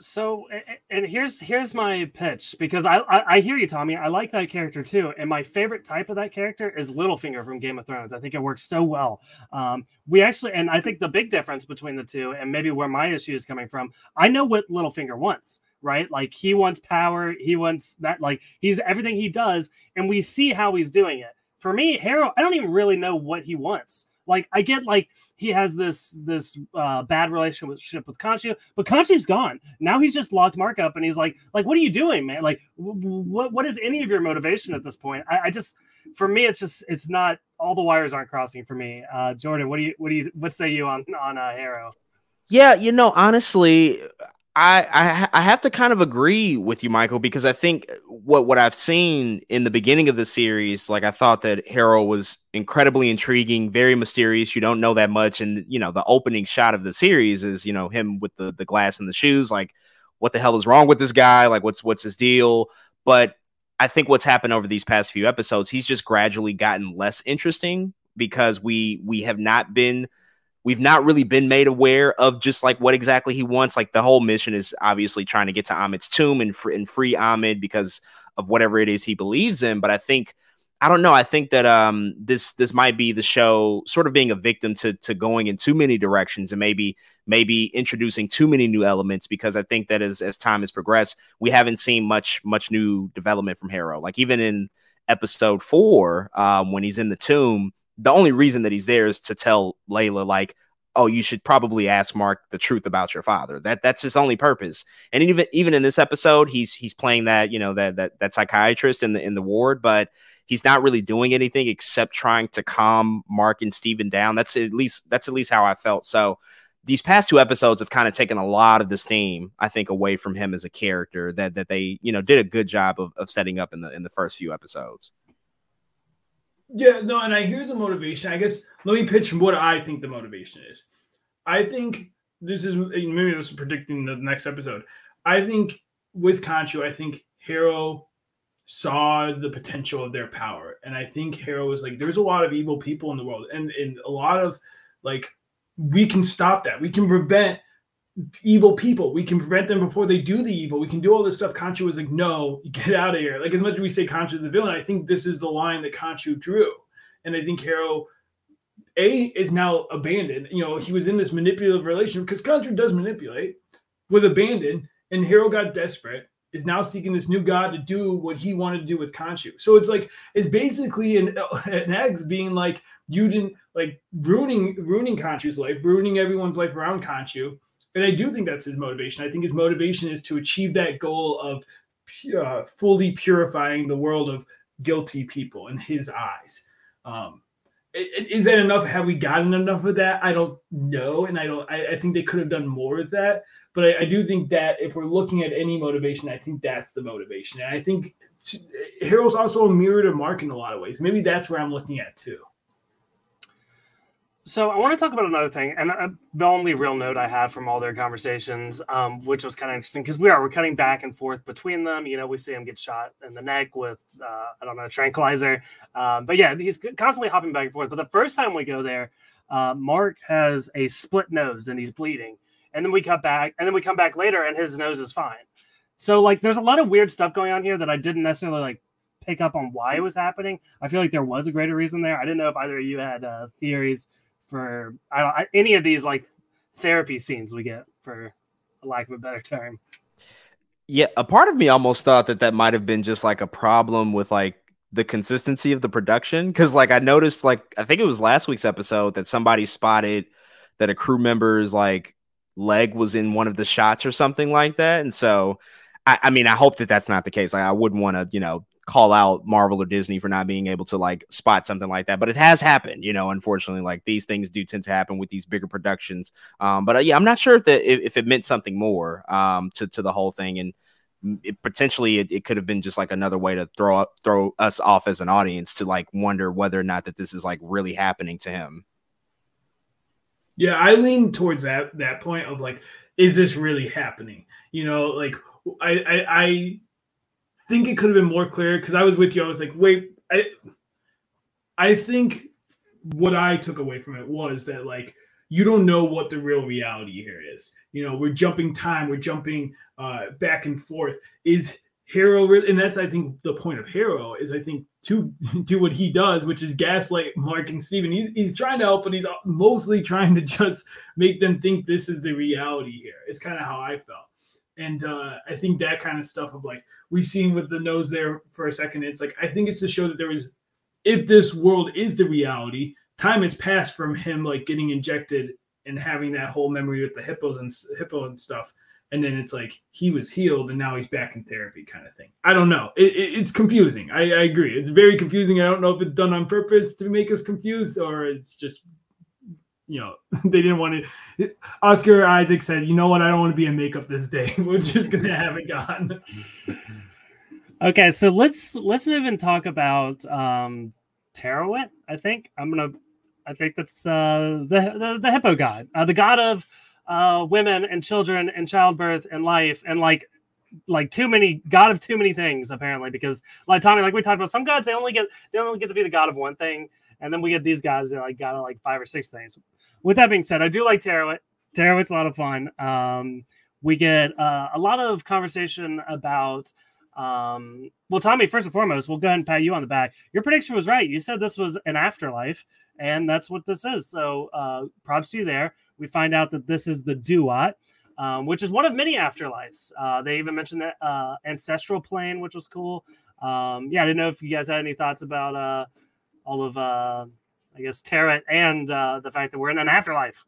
A: so and here's here's my pitch because I, I, I hear you tommy. I like that character too. And my favorite type of that character is littlefinger from game of thrones. I think it works so well. Um, we actually and i think the big difference between the two and maybe where my issue is coming from i know what littlefinger wants right? Like he wants power. He wants that like he's everything he does and we see how he's doing it. For me harrow i don't even really know what he wants like I get like he has this this uh, bad relationship with Khonshu, but Khonshu's gone. Now he's just locked Mark up, and he's like, like, what are you doing, man? Like, what what is any of your motivation at this point? I, I just, for me, it's just it's not all the wires aren't crossing for me. Uh, Jordan, what do you what do you what say you on on uh, Harrow?
C: Yeah, you know, honestly, I, I have to kind of agree with you, Michael, because I think uh, what what I've seen in the beginning of the series, like I thought that Harrow was incredibly intriguing, very mysterious. You don't know that much, and you know the opening shot of the series is you know him with the the glass and the shoes. Like, what the hell is wrong with this guy? Like, what's what's his deal? But I think what's happened over these past few episodes, he's just gradually gotten less interesting because we we have not been We've not really been made aware of just like what exactly he wants. Like the whole mission is obviously trying to get to Ammit's tomb and, fr- and free Ahmed because of whatever it is he believes in. But I think I don't know. I think that um this this might be the show sort of being a victim to to going in too many directions and maybe maybe introducing too many new elements because I think that as as time has progressed, we haven't seen much much new development from Harrow. Like even in episode four, um, when he's in the tomb, the only reason that he's there is to tell Layla like, oh, you should probably ask Mark the truth about your father. That that's his only purpose. And even even in this episode, he's he's playing that you know that that that psychiatrist in the in the ward, but he's not really doing anything except trying to calm Mark and Steven down. That's at least that's at least how I felt. So these past two episodes have kind of taken a lot of this theme, I think, away from him as a character that that they you know did a good job of, of setting up in the in the first few episodes.
B: Yeah, no, and I hear the motivation. I guess let me pitch what I think the motivation is. I think this is maybe this is predicting the next episode. I think with Khonshu, I think Harrow saw the potential of their power, and I think Harrow was like, "There's a lot of evil people in the world, and and a lot of like we can stop that. We can prevent evil people. We can prevent them before they do the evil. We can do all this stuff. Khonshu was like, no, get out of here. Like as much as we say Khonshu is the villain, I think this is the line that Khonshu drew. And I think Harrow A is now abandoned. You know, he was in this manipulative relationship because Khonshu does manipulate, was abandoned, and Harrow got desperate, is now seeking this new god to do what he wanted to do with Khonshu. So it's like it's basically an, an eggs being like you didn't like ruining ruining Khonshu's life, ruining everyone's life around Khonshu and I do think that's his motivation. I think his motivation is to achieve that goal of uh, fully purifying the world of guilty people in his eyes. Um, is that enough? Have we gotten enough of that? I don't know, and I don't. I, I think they could have done more with that. But I, I, do think that if we're looking at any motivation, I think that's the motivation. And I think Harrow's also a mirror to Mark in a lot of ways. Maybe that's where I'm looking at too.
A: So I want to talk about another thing, and uh, the only real note I have from all their conversations, um, which was kind of interesting because we are we're cutting back and forth between them. You know, we see him get shot in the neck with uh, I don't know a tranquilizer, um, but yeah, he's constantly hopping back and forth. But the first time we go there, uh, Mark has a split nose and he's bleeding, and then we cut back, and then we come back later, and his nose is fine. So like, there's a lot of weird stuff going on here that I didn't necessarily like pick up on why it was happening. I feel like there was a greater reason there. I didn't know if either of you had uh, theories for I don't, any of these like therapy scenes we get for lack of a better term.
C: Yeah, a part of me almost thought that that might have been just like a problem with like the consistency of the production because like I noticed like I think it was last week's episode that somebody spotted that a crew member's like leg was in one of the shots or something like that, and so I, I mean I hope that that's not the case. Like I wouldn't want to you know call out Marvel or Disney for not being able to like spot something like that, but it has happened, you know, unfortunately, like these things do tend to happen with these bigger productions. Um, but uh, yeah, I'm not sure if that if, if, it meant something more um, to, to the whole thing. And it, potentially it, it could have been just like another way to throw up, throw us off as an audience to like wonder whether or not that this is like really happening to him.
B: Yeah, I lean towards that that point of like, is this really happening? You know, like I I, I think it could have been more clear because I was with you. I was like, wait, I I think what I took away from it was that like you don't know what the real reality here is. You know, we're jumping time, we're jumping uh, back and forth. Is really, and that's I think the point of Harrow is I think to do what he does, which is gaslight Mark and Steven. He's, he's trying to help, but he's mostly trying to just make them think this is the reality here. It's kind of how I felt. And uh, I think that kind of stuff of like we've seen with the nose there for a second. It's like I think it's to show that there is, if this world is the reality, time has passed from him like getting injected and having that whole memory with the hippos and hippo and stuff. And then it's like he was healed and now he's back in therapy, kind of thing. I don't know. It, it, it's confusing. I, I agree. It's very confusing. I don't know if it's done on purpose to make us confused or it's just you know they didn't want to. Oscar Isaac said, "You know what? I don't want to be in makeup this day. We're just gonna have it gone."
A: okay, so let's let's move and talk about um Taweret. I think I'm gonna. I think that's uh, the, the the hippo god, uh, the god of uh, women and children and childbirth and life and like like too many god of too many things apparently because like Tommy like we talked about some gods they only get they only get to be the god of one thing and then we get these guys that like got like five or six things. With that being said, I do like Taweret. Taweret's a lot of fun. Um, we get uh, a lot of conversation about um, well, Tommy, first and foremost, we'll go ahead and pat you on the back. Your prediction was right. You said this was an afterlife, and that's what this is. So uh, props to you there. We find out that this is the Duat, um, which is one of many afterlives. Uh, they even mentioned that uh, ancestral plane, which was cool. Um, yeah, I didn't know if you guys had any thoughts about uh, all of, uh, I guess, Taweret and uh, the fact that we're in an afterlife.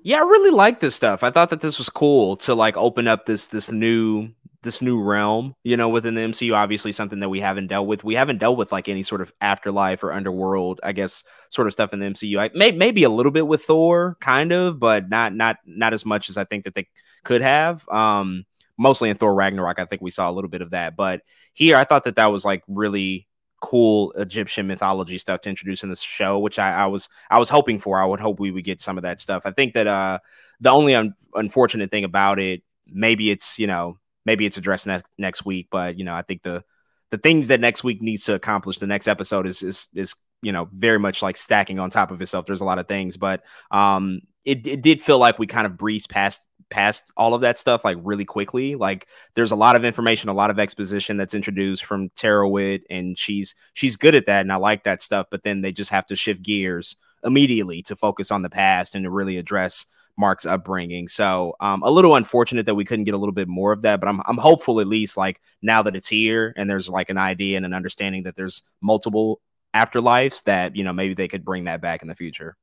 C: Yeah, I really like this stuff. I thought that this was cool to like open up this this new this new realm, you know, within the MCU. Obviously, something that we haven't dealt with. We haven't dealt with like any sort of afterlife or underworld, I guess, sort of stuff in the MCU. I may maybe a little bit with Thor, kind of, but not not not as much as I think that they could have. Um, mostly in Thor Ragnarok, I think we saw a little bit of that, but here I thought that that was like really cool Egyptian mythology stuff to introduce in this show, which I, I, was I was hoping for. I would hope we would get some of that stuff. I think that uh the only un- unfortunate thing about it, maybe it's you know maybe it's addressed next next week. But you know, I think the the things that next week needs to accomplish the next episode is is is you know very much like stacking on top of itself. There's a lot of things, but um, it it did feel like we kind of breezed past past all of that stuff like really quickly. Like there's a lot of information, a lot of exposition that's introduced from Taweret, and she's she's good at that, and I like that stuff. But then they just have to shift gears immediately to focus on the past and to really address Mark's upbringing. So um, a little unfortunate that we couldn't get a little bit more of that, but I'm I'm hopeful at least like now that it's here and there's like an idea and an understanding that there's multiple afterlives that you know maybe they could bring that back in the future.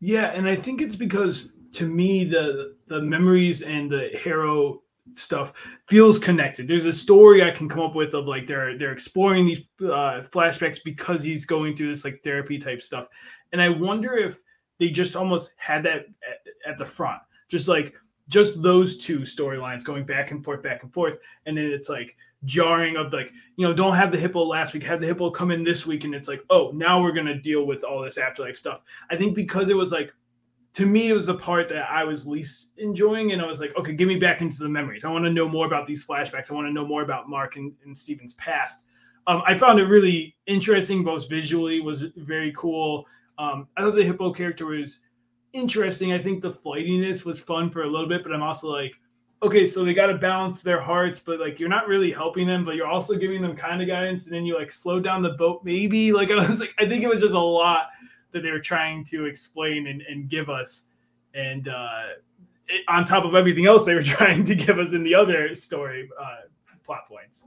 B: Yeah, and I think it's because to me the the memories and the Harrow stuff feels connected. There's a story I can come up with of like they're they're exploring these uh, flashbacks because he's going through this like therapy type stuff, and I wonder if they just almost had that at, at the front, just like just those two storylines going back and forth, back and forth, and then it's like jarring of like you know don't have the hippo last week, have the hippo come in this week, and it's like oh now we're gonna deal with all this afterlife stuff. I think because it was like to me it was the part that I was least enjoying, and I was like okay, give me back into the memories. I want to know more about these flashbacks. I want to know more about Mark and, and Steven's past. Um, I found it really interesting, both visually was very cool. Um, I thought the hippo character was interesting. I think the flightiness was fun for a little bit, but I'm also like, okay, so they got to balance their hearts, but like you're not really helping them, but you're also giving them kind of guidance, and then you like slow down the boat, maybe. Like I was like, I think it was just a lot that they were trying to explain and, and give us, and uh, it, on top of everything else they were trying to give us in the other story uh, plot points.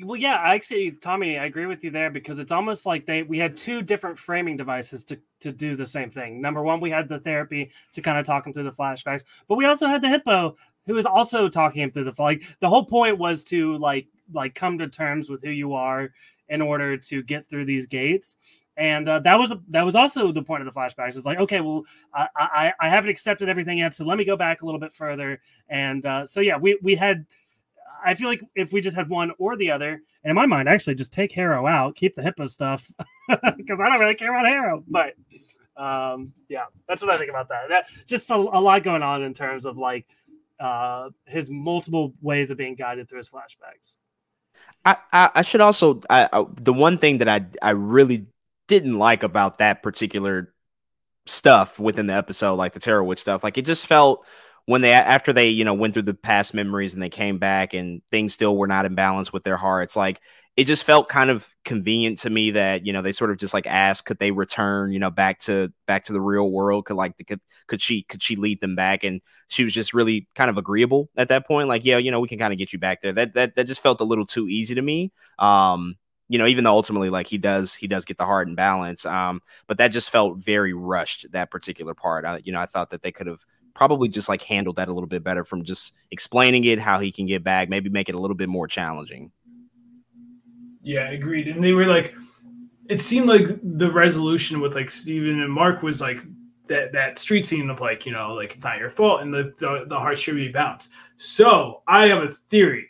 A: Well, yeah, actually, Tommy, I agree with you there because it's almost like they we had two different framing devices to to do the same thing. Number one, we had the therapy to kind of talk him through the flashbacks, but we also had the hippo who was also talking him through the like the whole point was to like like come to terms with who you are in order to get through these gates and uh, that was that was also the point of the flashbacks. It's like, okay, well, I, I, I haven't accepted everything yet, so let me go back a little bit further. And uh, so yeah, we we had I feel like if we just had one or the other, and in my mind, actually, just take Harrow out, keep the Hippo stuff because I don't really care about Harrow. But um, yeah, that's what I think about that. That just a, a lot going on in terms of like uh, his multiple ways of being guided through his flashbacks.
C: I, I, I should also I, I, the one thing that I I really didn't like about that particular stuff within the episode, like the Taweret stuff, like it just felt when they after they you know went through the past memories and they came back and things still were not in balance with their hearts like it just felt kind of convenient to me that you know they sort of just like asked could they return you know back to back to the real world? Could like could could she could she lead them back? And she was just really kind of agreeable at that point like yeah you know we can kind of get you back there. That that that just felt a little too easy to me. Um you know even though ultimately like he does he does get the heart and balance um but that just felt very rushed that particular part I, you know i thought that they could have probably just like handled that a little bit better from just explaining it, how he can get back, maybe make it a little bit more challenging.
B: Yeah, agreed. And they were like, it seemed like the resolution with like Steven and Mark was like that that street scene of like you know like it's not your fault and the the, the heart should be bounced. So I have a theory.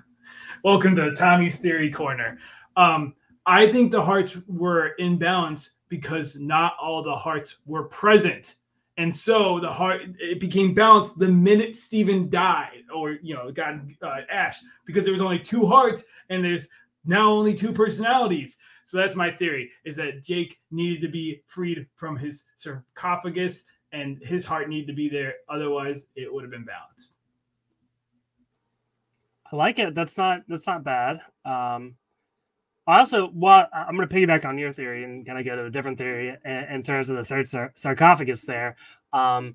B: Welcome to Tommy's theory corner. Um, I think the hearts were in balance because not all the hearts were present. And so the heart it became balanced the minute Steven died or you know got uh, ash because there was only two hearts and there's now only two personalities. So that's my theory is that Jake needed to be freed from his sarcophagus and his heart needed to be there otherwise it would have been balanced.
A: I like it. That's not that's not bad. Um also, well, I'm going to piggyback on your theory and kind of go to a different theory in, terms of the third sar- sarcophagus. There, um,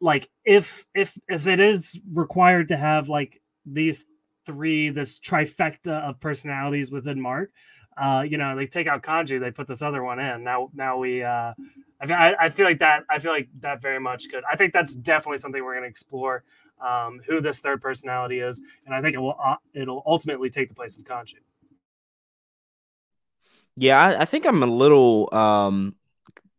A: like if if if it is required to have like these three, this trifecta of personalities within Mark, uh, you know, they take out Khonshu, they put this other one in. Now, now we, uh, I, I feel like that. I feel like that very much could. I think that's definitely something we're going to explore. Um, who this third personality is, and I think it will. Uh, it'll ultimately take the place of Khonshu.
C: Yeah, I, I, think I'm a little um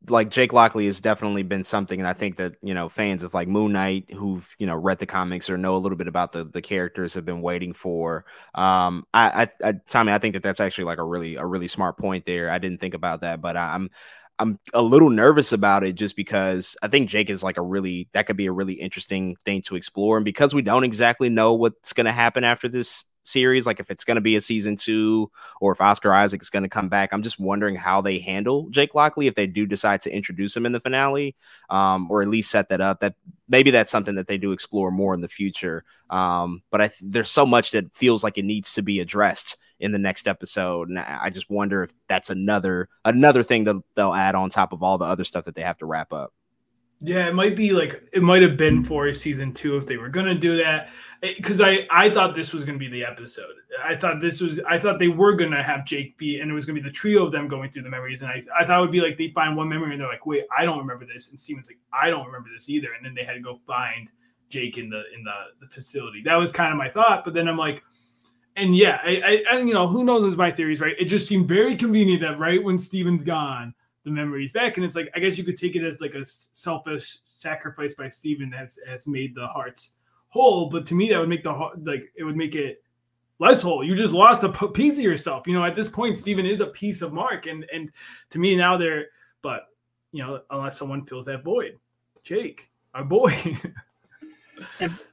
C: like Jake Lockley has definitely been something, and I think that you know fans of like Moon Knight who've you know read the comics or know a little bit about the the characters have been waiting for. Um, I, I, I Tommy, I think that that's actually like a really a really smart point there. I didn't think about that, but I'm I'm a little nervous about it just because I think Jake is like a really that could be a really interesting thing to explore, and because we don't exactly know what's going to happen after this series, like if it's going to be a season two or if Oscar Isaac is going to come back. I'm just wondering how they handle Jake Lockley if they do decide to introduce him in the finale, um, or at least set that up. That maybe that's something that they do explore more in the future. Um, but I th- there's so much that feels like it needs to be addressed in the next episode, and I just wonder if that's another another thing that they'll add on top of all the other stuff that they have to wrap up.
B: Yeah, it might be like it might have been for season two if they were gonna do that. Eh, because I I thought this was gonna be the episode. I thought this was I thought they were gonna have Jake be and it was gonna be the trio of them going through the memories. And I I thought it would be like they find one memory and they're like, wait, I don't remember this. And Steven's like, I don't remember this either. And then they had to go find Jake in the in the, the facility. That was kind of my thought. But then I'm like, and yeah, I, I and you know who knows is my theories, right? It just seemed very convenient that right when Steven's gone the memories back. And it's like I guess you could take it as like a selfish sacrifice by Steven has has made the hearts whole. But to me, that would make the like it would make it less whole. You just lost a piece of yourself. You know, at this point, Steven is a piece of Mark, and and to me now they're but you know unless someone fills that void, Jake, our boy.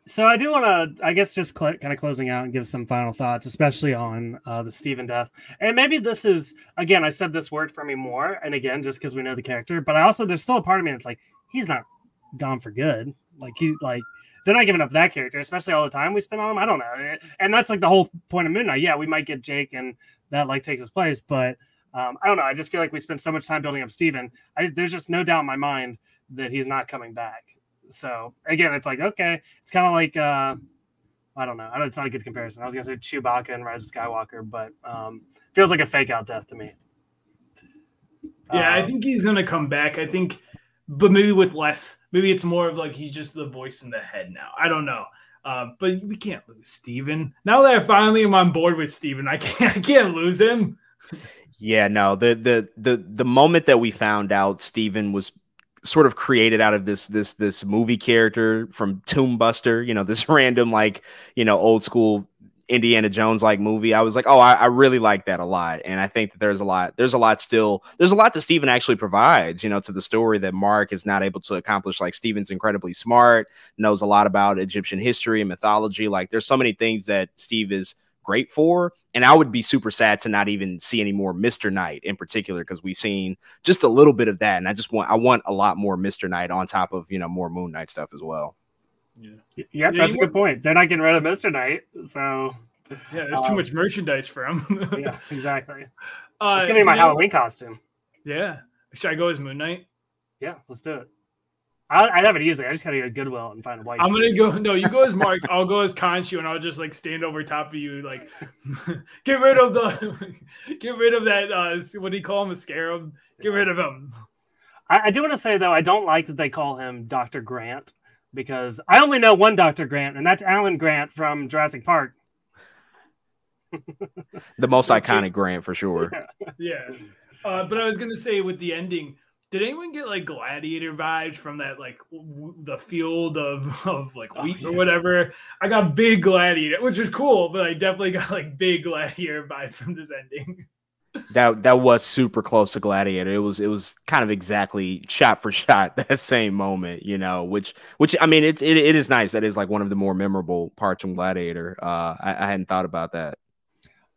A: so I do want to, I guess, just cl- kind of closing out and give some final thoughts, especially on uh, the Steven death. And maybe this is again, I said this word for me more, and again, just because we know the character, but I also there's still a part of me that's like, he's not gone for good. Like he, like they're not giving up that character, especially all the time we spend on him. I don't know, and that's like the whole point of Moon Knight. Yeah, we might get Jake, and that like takes his place, but um, I don't know. I just feel like we spent so much time building up Steven. I, there's just no doubt in my mind that he's not coming back. So again, it's like okay, it's kind of like uh, I don't know. I don't it's not a good comparison. I was gonna say Chewbacca and Rise of Skywalker, but um, feels like a fake out death to me.
B: Yeah, I um, think he's gonna come back. I think, but maybe with less. Maybe it's more of like he's just the voice in the head now. I don't know. Uh, but we can't lose Steven. Now that I finally am on board with Steven, I can't I can't lose him.
C: Yeah, no. The the the the moment that we found out Steven was sort of created out of this this this movie character from Tomb Buster, you know, this random like, you know, old school Indiana Jones like movie. I was like, oh, I, I, really like that a lot. And I think that there's a lot, there's a lot still, there's a lot that Steven actually provides, you know, to the story that Mark is not able to accomplish. Like Steven's incredibly smart, knows a lot about Egyptian history and mythology. Like there's so many things that Steve is great for. And I would be super sad to not even see any more Mr. Knight in particular because we've seen just a little bit of that, and I just want I want a lot more Mr. Knight on top of you know more Moon Knight stuff as well.
A: Yeah, yeah, that's a good point. They're not getting rid of Mr. Knight, so
B: yeah, there's um, too much merchandise for him.
A: yeah, exactly. Uh, it's gonna be my Halloween costume.
B: Yeah, should I go as Moon Knight?
A: Yeah, let's do it. I, I have it easy. I just gotta go to Goodwill and find a white.
B: I'm gonna go. No, you go as Mark. I'll go as Khonshu, and I'll just like stand over top of you, like get rid of the, get rid of that. Uh, what do you call him? A scarab. Get rid of him.
A: I, I do want to say though, I don't like that they call him Doctor Grant because I only know one Doctor Grant, and that's Alan Grant from Jurassic Park.
C: the most iconic Grant for sure.
B: Yeah. yeah. Uh, but I was gonna say with the ending, did anyone get like gladiator vibes from that like w- the field of of like
A: Oh,
B: wheat or whatever? I got big gladiator, which is cool, but I definitely got like big gladiator vibes from this ending.
C: that that was super close to Gladiator. It was it was kind of exactly shot for shot that same moment, you know. Which which I mean, it's it, it is nice. That is like one of the more memorable parts from Gladiator. Uh, I, I hadn't thought about that.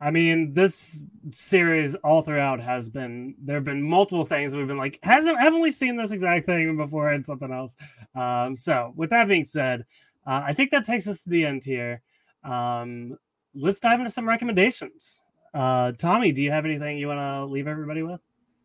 A: I mean, this series all throughout has been there have been multiple things we've been like, hasn't haven't we seen this exact thing before and something else? Um, so with that being said, uh, I think that takes us to the end here. Um, let's dive into some recommendations. Uh, Tommy, do you have anything you want to leave everybody with?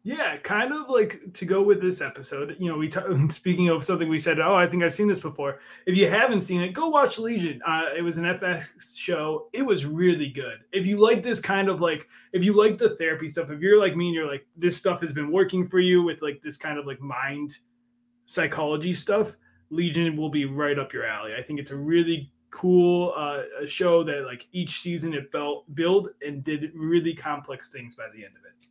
B: Yeah, kind of like to go with this episode. You know, we t- speaking of something we said. Oh, I think I've seen this before. If you haven't seen it, go watch Legion. Uh, it was an FX show. It was really good. If you like this kind of like, if you like the therapy stuff, if you're like me and you're like this stuff has been working for you with like this kind of like mind psychology stuff, Legion will be right up your alley. I think it's a really cool uh, show that like each season it felt build and did really complex things by the end of it.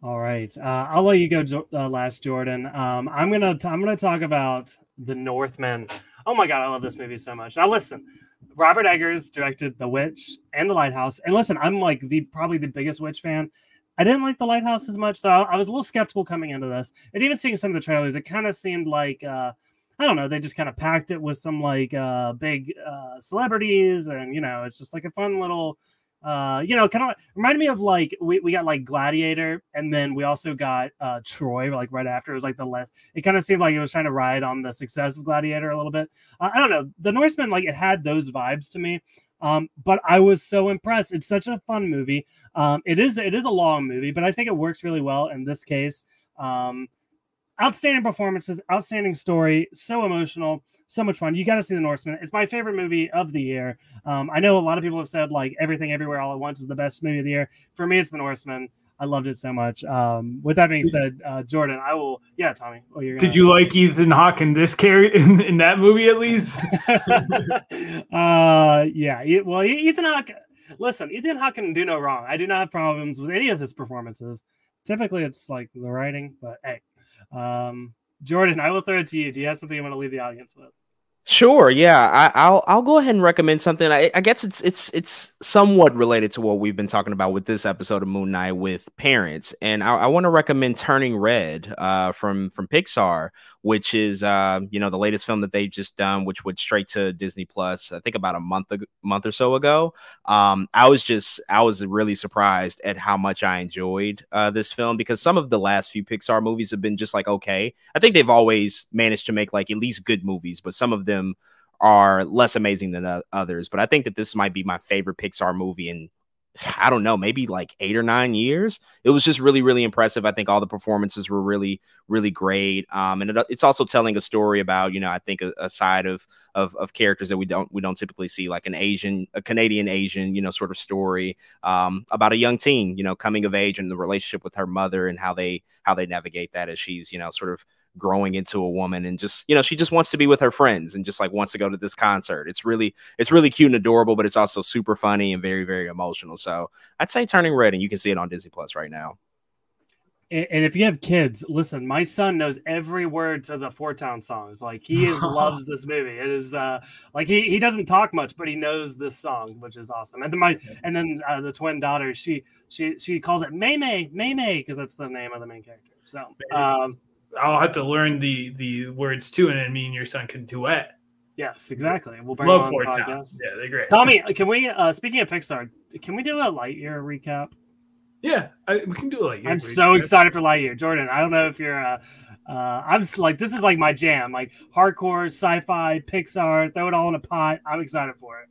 A: All right, uh, I'll let you go uh, last, Jordan. Um, I'm gonna t- I'm gonna talk about the Northman. Oh my god, I love this movie so much. Now listen, Robert Eggers directed The Witch and The Lighthouse, and listen, I'm like the probably the biggest Witch fan. I didn't like The Lighthouse as much, so I, I was a little skeptical coming into this. And even seeing some of the trailers, it kind of seemed like uh, I don't know, they just kind of packed it with some like uh, big uh, celebrities, and you know, it's just like a fun little uh you know kind of reminded me of like we, we got like gladiator and then we also got uh troy like right after. It was like the less it kind of seemed like it was trying to ride on the success of gladiator a little bit. Uh, i don't know. The norseman like it had those vibes to me. Um but i was so impressed. It's such a fun movie. Um it is it is a long movie but i think it works really well in this case. Um outstanding performances outstanding story so emotional so much fun. You got to see The Norseman. It's my favorite movie of the year. Um, I know a lot of people have said like Everything Everywhere All at Once is the best movie of the year. For me, it's The Norseman. I loved it so much. Um, with that being said, uh, Jordan, I will. Yeah, Tommy. Oh, you're
B: Did you like Ethan Hawke in this carry in, in that movie at least?
A: uh, yeah. Well, Ethan Hawke. Listen, Ethan Hawke can do no wrong. I do not have problems with any of his performances. Typically, it's like the writing, but hey, um, Jordan, I will throw it to you. Do you have something you want to leave the audience with?
C: Sure, yeah, I, I'll I'll go ahead and recommend something. I, I guess it's it's it's somewhat related to what we've been talking about with this episode of Moon Knight with parents, and I, I want to recommend Turning Red uh, from from Pixar, which is uh, you know the latest film that they've just done, which went straight to Disney Plus. I think about a month ag- month or so ago. Um, I was just I was really surprised at how much I enjoyed uh, this film because some of the last few Pixar movies have been just like okay. I think they've always managed to make like at least good movies, but some of them are less amazing than the others. But I think that this might be my favorite Pixar movie in I don't know, maybe like eight or nine years. It was just really, really impressive. I think all the performances were really, really great. Um, and it, it's also telling a story about, you know, I think a, a side of, of of characters that we don't we don't typically see, like an Asian, a Canadian Asian, you know, sort of story um, about a young teen, you know, coming of age and the relationship with her mother and how they how they navigate that as she's, you know, sort of growing into a woman and just you know she just wants to be with her friends and just like wants to go to this concert it's really it's really cute and adorable but it's also super funny and very very emotional so i'd say turning red and you can see it on disney plus right now
A: And if you have kids, listen, my son knows every word to the Four Town songs. Like he is, loves this movie. It is uh like he, he doesn't talk much, but he knows this song, which is awesome. And then my and then uh, the twin daughter, she she she calls it May May May May because that's the name of the main character. So um
B: I'll have to learn the the words too, and then me and your son can duet.
A: yes, exactly. We'll bring
B: Love
A: him
B: Four
A: on the podcast.
B: Yeah, they're great.
A: Tommy, can we uh speaking of Pixar, can we do a Lightyear recap?
B: Yeah, I, we can do it like
A: I'm so excited for Lightyear, Jordan. I don't know if you're. Uh, uh, I'm just like this is like my jam, like hardcore sci-fi, Pixar. Throw it all in a pot. I'm excited for it.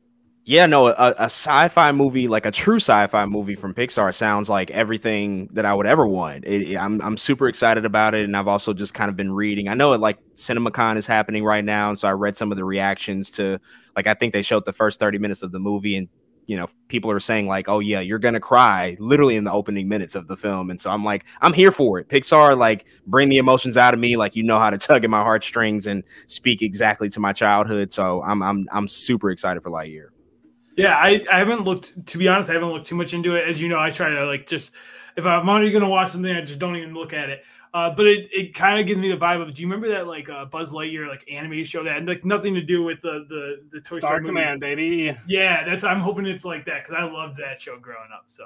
C: Yeah no a, a sci-fi movie like a true sci-fi movie from pixar sounds like everything that i would ever want. It, I'm, I'm super excited about it and i've also just kind of been reading. I know it like cinemacon is happening right now and so i read some of the reactions to like i think they showed the first 30 minutes of the movie and you know people are saying like oh yeah you're gonna cry literally in the opening minutes of the film and so i'm like i'm here for it. Pixar like bring the emotions out of me like you know how to tug at my heartstrings and speak exactly to my childhood so i'm i'm, I'm super excited for lightyear
B: Yeah, I, I haven't looked to be honest, I haven't looked too much into it. As you know, I try to like just if I'm already gonna watch something, I just don't even look at it. Uh, but it, it kind of gives me the vibe of. Do you remember that like uh, Buzz Lightyear like anime show that had like nothing to do with the the the Toy
A: Star
B: Story
A: Command, baby.
B: Yeah, that's. I'm hoping it's like that because I loved that show growing up. So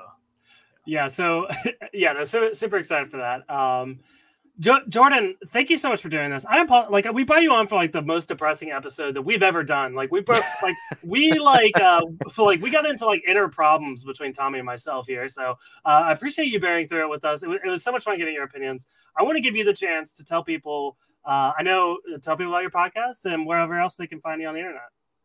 A: Yeah, so yeah, no, so super excited for that. Um, jo- Jordan, thank you so much for doing this. I apo- like we brought you on for like the most depressing episode that we've ever done. Like we broke, like we like uh like we got into like inner problems between Tommy and myself here. So uh, I appreciate you bearing through it with us. It was, it was so much fun getting your opinions. I want to give you the chance to tell people. Uh, I know tell people about your podcast and wherever else they can find you on the internet.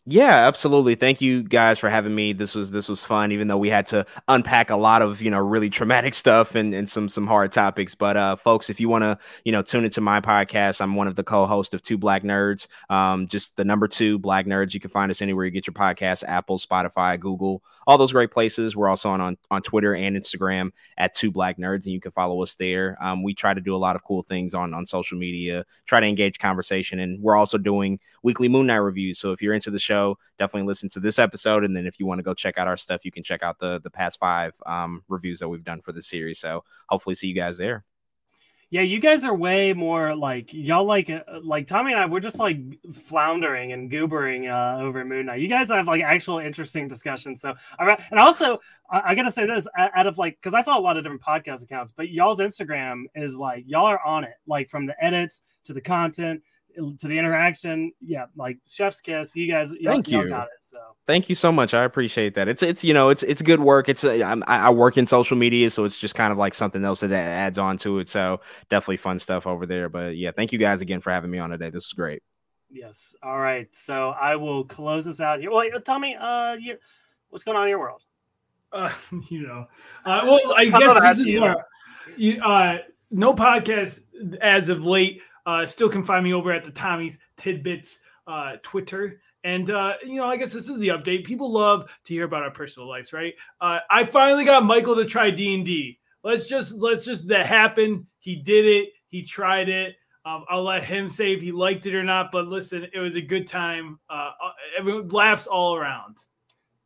C: Yeah, absolutely. Thank you guys for having me. This was this was fun, even though we had to unpack a lot of you know really traumatic stuff and, and some some hard topics. But uh, folks, if you want to you know tune into my podcast, I'm one of the co-hosts of Two Black Nerds. Um, just the number two Black Nerds. You can find us anywhere you get your podcast: Apple, Spotify, Google, all those great places. We're also on on, on Twitter and Instagram at Two Black Nerds, and you can follow us there. Um, we try to do a lot of cool things on on social media, try to engage conversation, and we're also doing weekly Moon Knight reviews. So if you're into the show definitely listen to this episode and then if you want to go check out our stuff you can check out the the past five um, reviews that we've done for the series so hopefully see you guys there
A: Yeah, you guys are way more like y'all like uh, like Tommy and I. We're just like floundering and goobering uh, over Moon Knight. You guys have like actual interesting discussions. So, all right, and also I, I gotta say this out of like because I follow a lot of different podcast accounts, but y'all's Instagram is like y'all are on it, like from the edits to the content to the interaction. Yeah, like Chef's Kiss. You guys, y'all,
C: Thank
A: y'all got it. So.
C: thank you so much i appreciate that it's it's you know it's it's good work it's uh, I'm, i I work in social media so it's just kind of like something else that adds on to it so definitely fun stuff over there but yeah thank you guys again for having me on today this was great
A: Yes. All right. So I will close this out here. Well, tell me, uh, you, what's going on in your world?
B: uh, you know, uh, well, I
A: I
B: guess this is
A: to, you
B: more. You, uh, no podcast as of late. Uh, still can find me over at the Tommy's Tidbits uh, Twitter. And uh, you know, I guess this is the update. People love to hear about our personal lives, right? Uh, I finally got Michael to try D and D. Let's just let's just that happen. He did it. He tried it. Um, I'll let him say if he liked it or not. But listen, it was a good time. Uh, everyone laughs all around.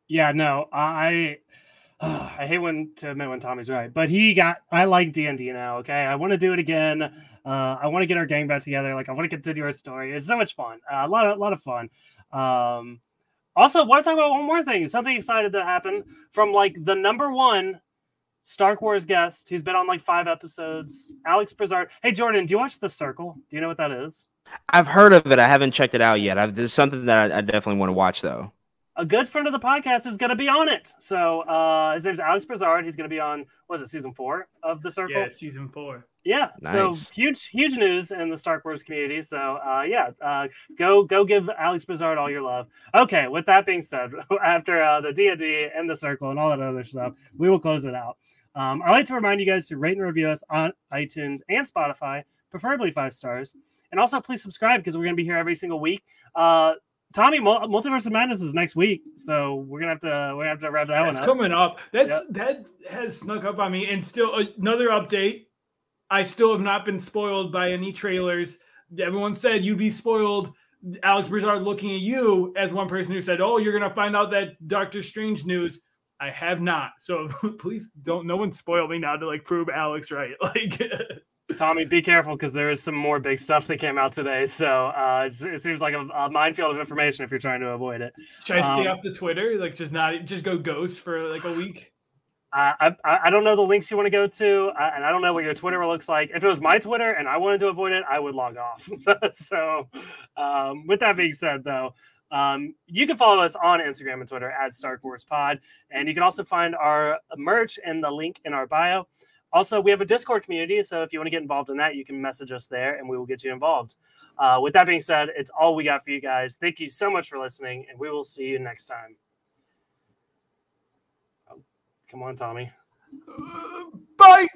A: Yeah, no, I I hate when to admit when Tommy's right, but he got I like D and D now. Okay, I want to do it again. Uh, I want to get our gang back together. Like I want to continue our story. It's so much fun. Uh, a lot of a lot of fun. Um, also, want to talk about one more thing. Something excited that happened from like the number one Star Wars guest. He's been on like five episodes. Alex Brizard. Hey Jordan, do you watch The Circle? Do you know what that is?
C: i've heard of it i haven't checked it out yet I've, there's something that I, I definitely want to watch though
A: a good friend of the podcast is going to be on it. So uh, his name's Alex Brizard. He's going to be on, was it season four of The Circle?
B: Yeah, season four.
A: Yeah.
C: Nice.
A: So huge, huge news in the Star Wars community. So uh, yeah, uh, go go give Alex Brizard all your love. Okay. With that being said, after uh, the D and D and the Circle and all that other stuff, we will close it out. Um, I like to remind you guys to rate and review us on iTunes and Spotify, preferably five stars, and also please subscribe because we're going to be here every single week. Uh, Tommy, Multiverse of Madness is next week, so we're gonna have to we're gonna have to wrap that
B: That's
A: one up.
B: coming up. That's
A: Yep.
B: that has snuck up on me. And still another update. I still have not been spoiled by any trailers. Everyone said you'd be spoiled. Alex Brizard looking at you as one person who said, "Oh, you're gonna find out that Doctor Strange news." I have not. So please don't. No one spoil me now to like prove Alex right. Like
A: Tommy, be careful because there is some more big stuff that came out today. So uh, it, it seems like a, a minefield of information if you're trying to avoid it.
B: try to stay
A: Um,
B: off the Twitter. Like just not just go ghost for like a week.
A: I, I I don't know the links you want to go to, and I don't know what your Twitter looks like. If it was my Twitter and I wanted to avoid it, I would log off. so, um, with that being said, though, um, you can follow us on Instagram and Twitter at Star Wars Pod, and you can also find our merch in the link in our bio. Also, we have a Discord community, so if you want to get involved in that, you can message us there, and we will get you involved. Uh, with that being said, it's all we got for you guys. Thank you so much for listening, and we will see you next time. Come on, Tommy.
B: Uh, Bye.